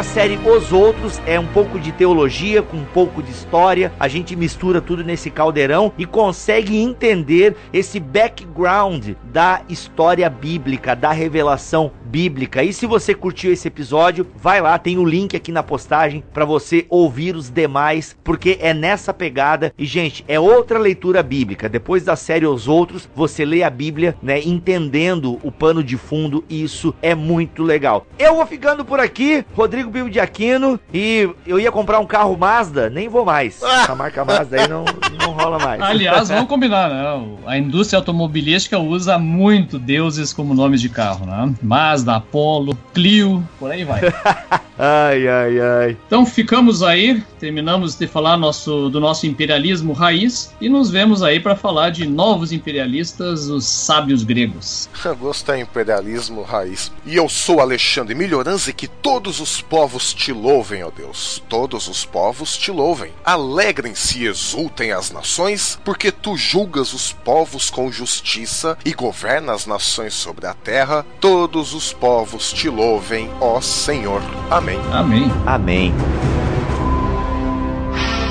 série Os Outros, é um pouco de teologia com um pouco de história. A gente mistura tudo nesse caldeirão e consegue entender esse background da história bíblica, da revelação bíblica. E se você curtiu esse episódio, vai lá, tem o link aqui na postagem para você ouvir os demais, porque é nessa pegada. E gente, é outra leitura bíblica. Depois da série Os Outros, você lê a Bíblia, né, entendendo o pano de fundo, e isso é muito legal. Eu vou ficando por aqui. Rodrigo Bibo de Aquino e eu ia comprar um carro Mazda, nem vou mais. Ah. A marca Mazda aí não, não rola mais. Aliás, vamos combinar, né? A indústria automobilística usa muito deuses como nomes de carro, né? Mazda, Apollo, Clio, por aí vai. ai, ai, ai. Então ficamos aí, terminamos de falar nosso, do nosso imperialismo raiz e nos vemos aí para falar de novos imperialistas, os sábios gregos. Eu gostei imperialismo raiz. E eu sou Alexandre Melhorança e que todos os povos te louvem, ó Deus. Todos os povos te louvem. Alegrem-se e exultem as nações, porque tu julgas os povos com justiça e governas as nações sobre a terra. Todos os povos te louvem, ó Senhor. Amém. Amém. Amém.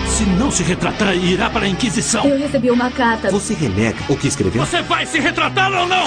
Se não se retratar, irá para a Inquisição. Eu recebi uma carta. Você renega o que escreveu? Você vai se retratar ou não?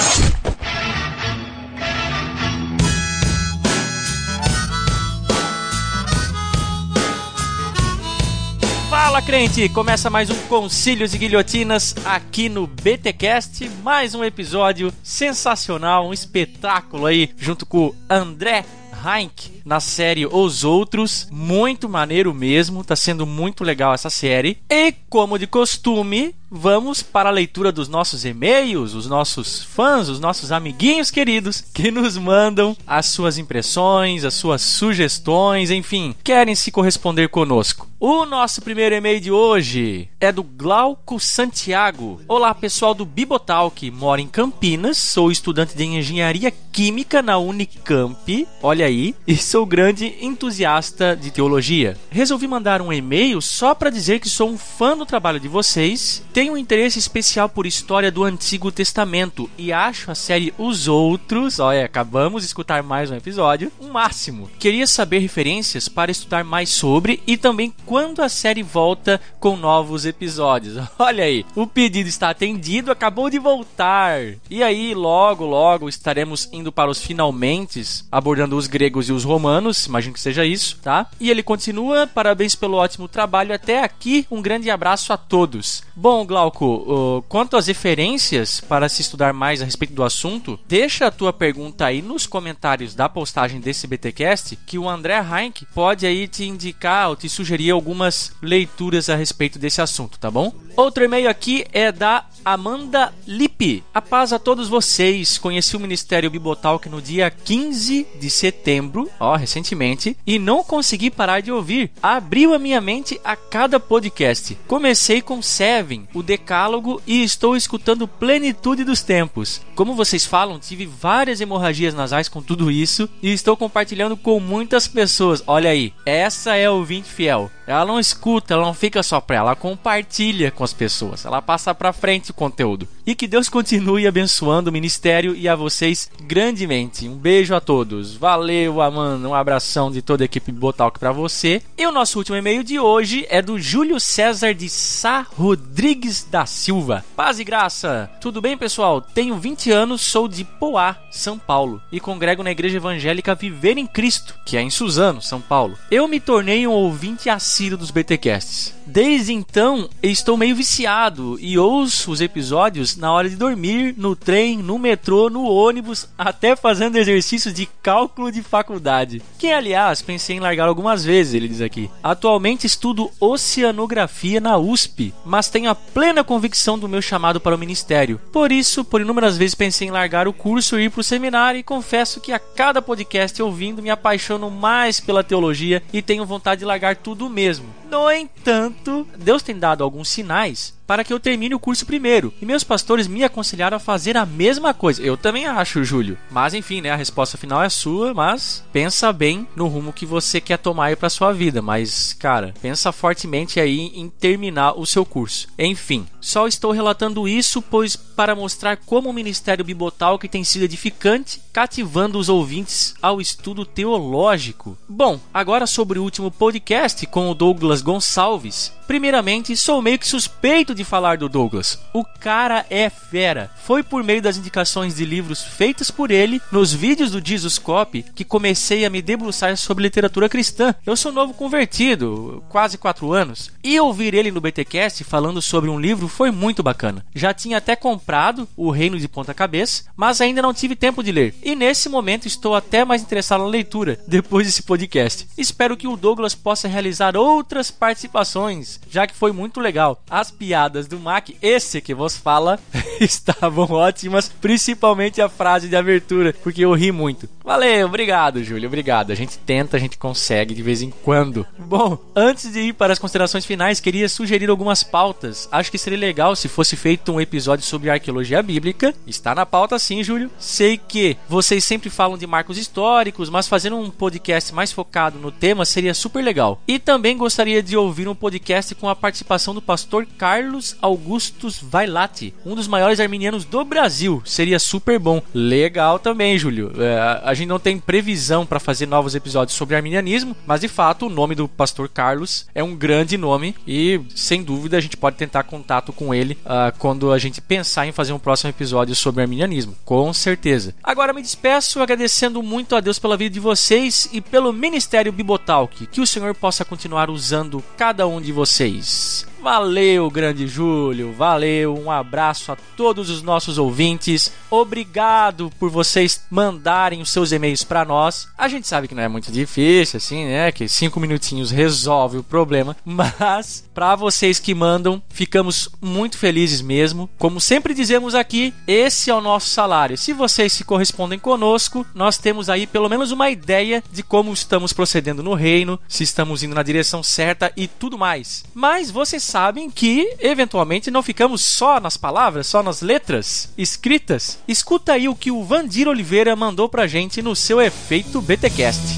Fala crente! Começa mais um Concílios e Guilhotinas aqui no BTcast, mais um episódio sensacional, um espetáculo aí junto com o André Heinck na série Os Outros. Muito maneiro mesmo, tá sendo muito legal essa série. E como de costume, vamos para a leitura dos nossos e-mails, os nossos fãs, os nossos amiguinhos queridos que nos mandam as suas impressões, as suas sugestões, enfim, querem se corresponder conosco. O nosso primeiro e-mail de hoje é do Glauco Santiago. Olá, pessoal do Bibotalk, moro em Campinas, sou estudante de engenharia química na Unicamp. Olha aí, e sou grande entusiasta de teologia. Resolvi mandar um e-mail só para dizer que sou um fã do trabalho de vocês, tenho um interesse especial por história do Antigo Testamento e acho a série Os Outros, olha, acabamos de escutar mais um episódio, um máximo. Queria saber referências para estudar mais sobre e também quando a série volta com novos episódios. Olha aí, o pedido está atendido, acabou de voltar. E aí, logo, logo estaremos indo para os finalmente, abordando os gregos e os romanos, imagino que seja isso, tá? E ele continua, parabéns pelo ótimo trabalho até aqui, um grande abraço a todos. Bom, Glauco, uh, quanto às referências para se estudar mais a respeito do assunto, deixa a tua pergunta aí nos comentários da postagem desse BTcast que o André Heinck pode aí te indicar ou te sugerir algumas leituras a respeito desse assunto, tá bom? Outro e-mail aqui é da Amanda Lippe. A paz a todos vocês. Conheci o Ministério Bibotalk no dia 15 de setembro, ó, recentemente, e não consegui parar de ouvir. Abriu a minha mente a cada podcast. Comecei com Seven, o Decálogo, e estou escutando Plenitude dos Tempos. Como vocês falam, tive várias hemorragias nasais com tudo isso e estou compartilhando com muitas pessoas. Olha aí, essa é ouvinte fiel. Ela não escuta, ela não fica só pra ela, ela compartilha com as pessoas. Ela passa pra frente o conteúdo. E que Deus continue abençoando o ministério e a vocês grandemente. Um beijo a todos. Valeu, Amanda. Um abração de toda a equipe Botalk para você. E o nosso último e-mail de hoje é do Júlio César de Sá Rodrigues da Silva. Paz e graça. Tudo bem, pessoal? Tenho 20 anos, sou de Poá, São Paulo, e congrego na Igreja Evangélica Viver em Cristo, que é em Suzano, São Paulo. Eu me tornei um ouvinte assíduo assíduo dos BTcasts. Desde então, estou meio viciado e ouço os episódios na hora de dormir, no trem, no metrô, no ônibus, até fazendo exercícios de cálculo de faculdade. Que, aliás, pensei em largar algumas vezes, ele diz aqui. Atualmente estudo oceanografia na USP, mas tenho a plena convicção do meu chamado para o ministério. Por isso, por inúmeras vezes pensei em largar o curso e ir para o seminário e confesso que a cada podcast ouvindo me apaixono mais pela teologia e tenho vontade de largar tudo mesmo. No entanto, Deus tem dado alguns sinais para que eu termine o curso primeiro. E meus pastores me aconselharam a fazer a mesma coisa. Eu também acho, Júlio. Mas enfim, né, a resposta final é sua, mas pensa bem no rumo que você quer tomar aí para sua vida, mas cara, pensa fortemente aí em terminar o seu curso. Enfim, só estou relatando isso pois para mostrar como o Ministério Bibotal que tem sido edificante, cativando os ouvintes ao estudo teológico. Bom, agora sobre o último podcast com o Douglas Gonçalves. Primeiramente, sou meio que suspeito de falar do Douglas. O cara é fera. Foi por meio das indicações de livros feitas por ele nos vídeos do Jesus Cop que comecei a me debruçar sobre literatura cristã. Eu sou novo convertido, quase 4 anos, e ouvir ele no BTcast falando sobre um livro foi muito bacana. Já tinha até comprado O Reino de Ponta Cabeça, mas ainda não tive tempo de ler. E nesse momento estou até mais interessado na leitura depois desse podcast. Espero que o Douglas possa realizar outras participações já que foi muito legal. As piadas do Mac, esse que vos fala, estavam ótimas, principalmente a frase de abertura, porque eu ri muito. Valeu, obrigado, Júlio, obrigado. A gente tenta, a gente consegue de vez em quando. Bom, antes de ir para as considerações finais, queria sugerir algumas pautas. Acho que seria legal se fosse feito um episódio sobre arqueologia bíblica. Está na pauta sim, Júlio. Sei que vocês sempre falam de marcos históricos, mas fazendo um podcast mais focado no tema seria super legal. E também gostaria de ouvir um podcast com a participação do pastor Carlos Augustus Vailate, um dos maiores arminianos do Brasil. Seria super bom. Legal também, Júlio. É, a gente não tem previsão para fazer novos episódios sobre arminianismo, mas de fato o nome do pastor Carlos é um grande nome e sem dúvida a gente pode tentar contato com ele uh, quando a gente pensar em fazer um próximo episódio sobre arminianismo. Com certeza. Agora me despeço agradecendo muito a Deus pela vida de vocês e pelo Ministério Bibotalk. Que o Senhor possa continuar usando cada um de vocês vocês. Valeu, grande Júlio, valeu, um abraço a todos os nossos ouvintes. Obrigado por vocês mandarem os seus e-mails para nós. A gente sabe que não é muito difícil, assim, né? Que cinco minutinhos resolve o problema, mas para vocês que mandam, ficamos muito felizes mesmo. Como sempre dizemos aqui, esse é o nosso salário. Se vocês se correspondem conosco, nós temos aí pelo menos uma ideia de como estamos procedendo no reino, se estamos indo na direção certa e tudo mais. Mas vocês sabem que, eventualmente, não ficamos só nas palavras, só nas letras escritas. Escuta aí o que o Vandir Oliveira mandou pra gente no seu Efeito BTcast.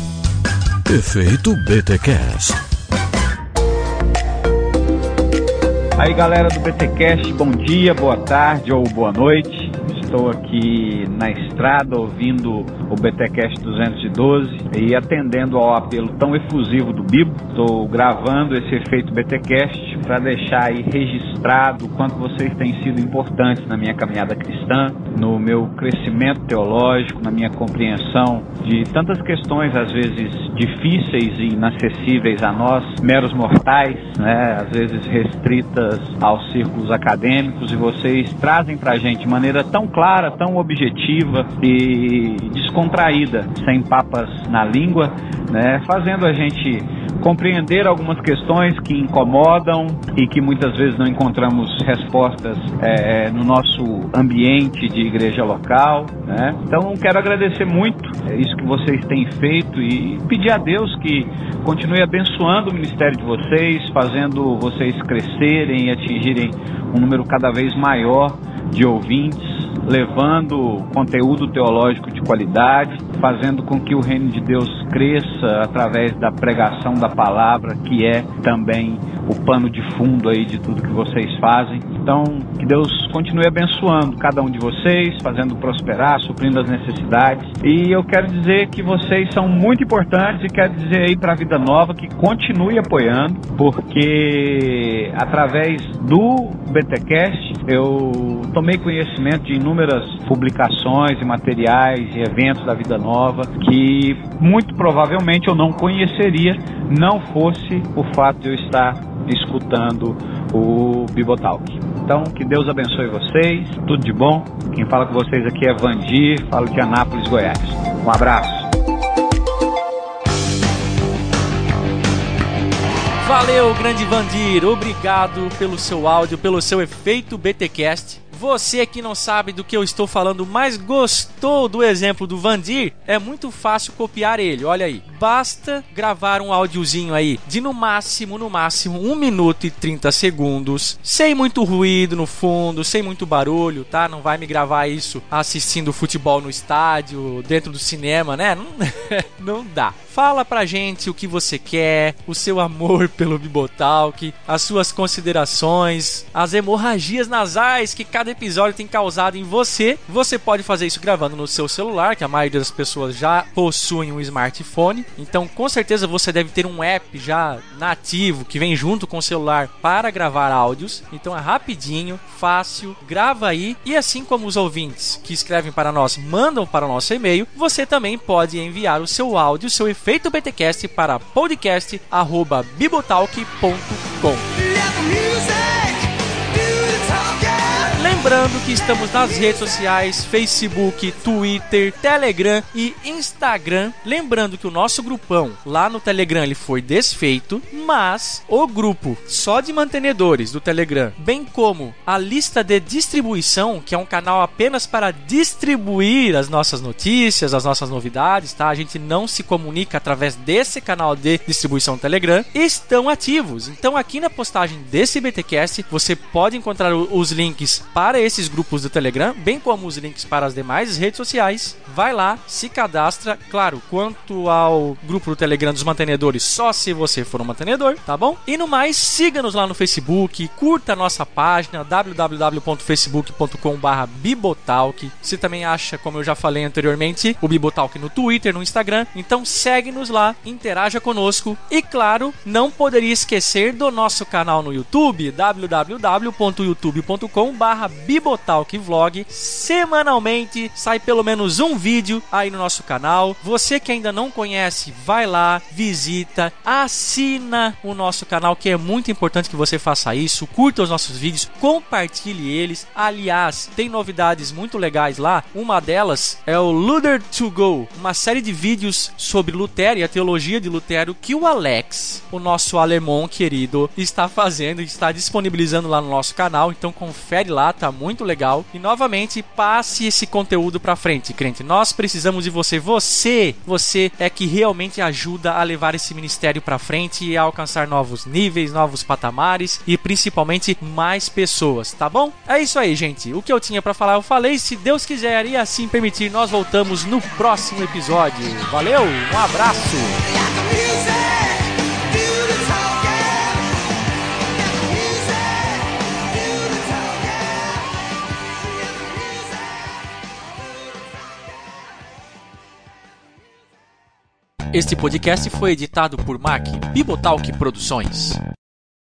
Efeito BTcast. Aí galera do BTcast, bom dia, boa tarde ou boa noite. Estou aqui na estrada ouvindo o BTcast 212 e atendendo ao apelo tão efusivo do Bibo. Estou gravando esse efeito BTcast para deixar aí registrado o quanto vocês têm sido importantes na minha caminhada cristã, no meu crescimento teológico, na minha compreensão de tantas questões às vezes difíceis e inacessíveis a nós, meros mortais, né, às vezes restritas aos círculos acadêmicos e vocês trazem para a gente de maneira tão clara, tão objetiva e descontraída, sem papas na língua, né, fazendo a gente compreender algumas questões que incomodam e que muitas vezes não encontramos respostas é, no nosso ambiente de igreja local. Né? Então, quero agradecer muito é, isso que vocês têm feito e pedir a Deus que continue abençoando o ministério de vocês, fazendo vocês crescerem e atingirem um número cada vez maior de ouvintes levando conteúdo teológico de qualidade, fazendo com que o reino de Deus cresça através da pregação da palavra, que é também o pano de fundo aí de tudo que vocês fazem. Então, que Deus continue abençoando cada um de vocês, fazendo prosperar, suprindo as necessidades. E eu quero dizer que vocês são muito importantes e quero dizer aí para a Vida Nova que continue apoiando, porque através do BTcast eu tomei conhecimento de inúmeras publicações e materiais e eventos da Vida Nova que muito provavelmente eu não conheceria não fosse o fato de eu estar escutando o Bibotalk. Então, que Deus abençoe vocês, tudo de bom. Quem fala com vocês aqui é Vandir, falo de Anápolis, Goiás. Um abraço. Valeu, grande Vandir. Obrigado pelo seu áudio, pelo seu efeito BTcast. Você que não sabe do que eu estou falando, mas gostou do exemplo do Vandir, é muito fácil copiar ele. Olha aí. Basta gravar um áudiozinho aí de no máximo, no máximo, 1 minuto e 30 segundos, sem muito ruído no fundo, sem muito barulho, tá? Não vai me gravar isso assistindo futebol no estádio, dentro do cinema, né? Não, não dá. Fala pra gente o que você quer, o seu amor pelo Bibotalk, as suas considerações, as hemorragias nasais que cada episódio tem causado em você. Você pode fazer isso gravando no seu celular, que a maioria das pessoas já possuem um smartphone. Então, com certeza você deve ter um app já nativo que vem junto com o celular para gravar áudios. Então é rapidinho, fácil, grava aí e assim como os ouvintes que escrevem para nós mandam para o nosso e-mail, você também pode enviar o seu áudio, o seu efeito Feito BTcast para podcast@bibotalk.com. Lembrando que estamos nas redes sociais, Facebook, Twitter, Telegram e Instagram. Lembrando que o nosso grupão lá no Telegram ele foi desfeito, mas o grupo só de mantenedores do Telegram, bem como a lista de distribuição, que é um canal apenas para distribuir as nossas notícias, as nossas novidades, tá? A gente não se comunica através desse canal de distribuição Telegram, estão ativos. Então aqui na postagem desse BTcast você pode encontrar os links para esses grupos do Telegram, bem como os links para as demais redes sociais. Vai lá, se cadastra. Claro, quanto ao grupo do Telegram dos mantenedores, só se você for um mantenedor, tá bom? E no mais, siga-nos lá no Facebook, curta a nossa página www.facebook.com/bibotalk. Você também acha, como eu já falei anteriormente, o Bibotalk no Twitter, no Instagram. Então segue-nos lá, interaja conosco e claro, não poderia esquecer do nosso canal no YouTube, Bibotalk Vlog. Semanalmente sai pelo menos um vídeo aí no nosso canal. Você que ainda não conhece, vai lá, visita, assina o nosso canal, que é muito importante que você faça isso. Curta os nossos vídeos, compartilhe eles. Aliás, tem novidades muito legais lá. Uma delas é o Luther to Go, uma série de vídeos sobre Lutero e a teologia de Lutero que o Alex, o nosso alemão querido, está fazendo e está disponibilizando lá no nosso canal. Então confere tá muito legal. E novamente, passe esse conteúdo pra frente, crente. Nós precisamos de você. Você, você é que realmente ajuda a levar esse ministério pra frente e a alcançar novos níveis, novos patamares e principalmente mais pessoas, tá bom? É isso aí, gente. O que eu tinha para falar eu falei. Se Deus quiser e assim permitir, nós voltamos no próximo episódio. Valeu, um abraço. Este podcast foi editado por Mac Bibotalk Produções.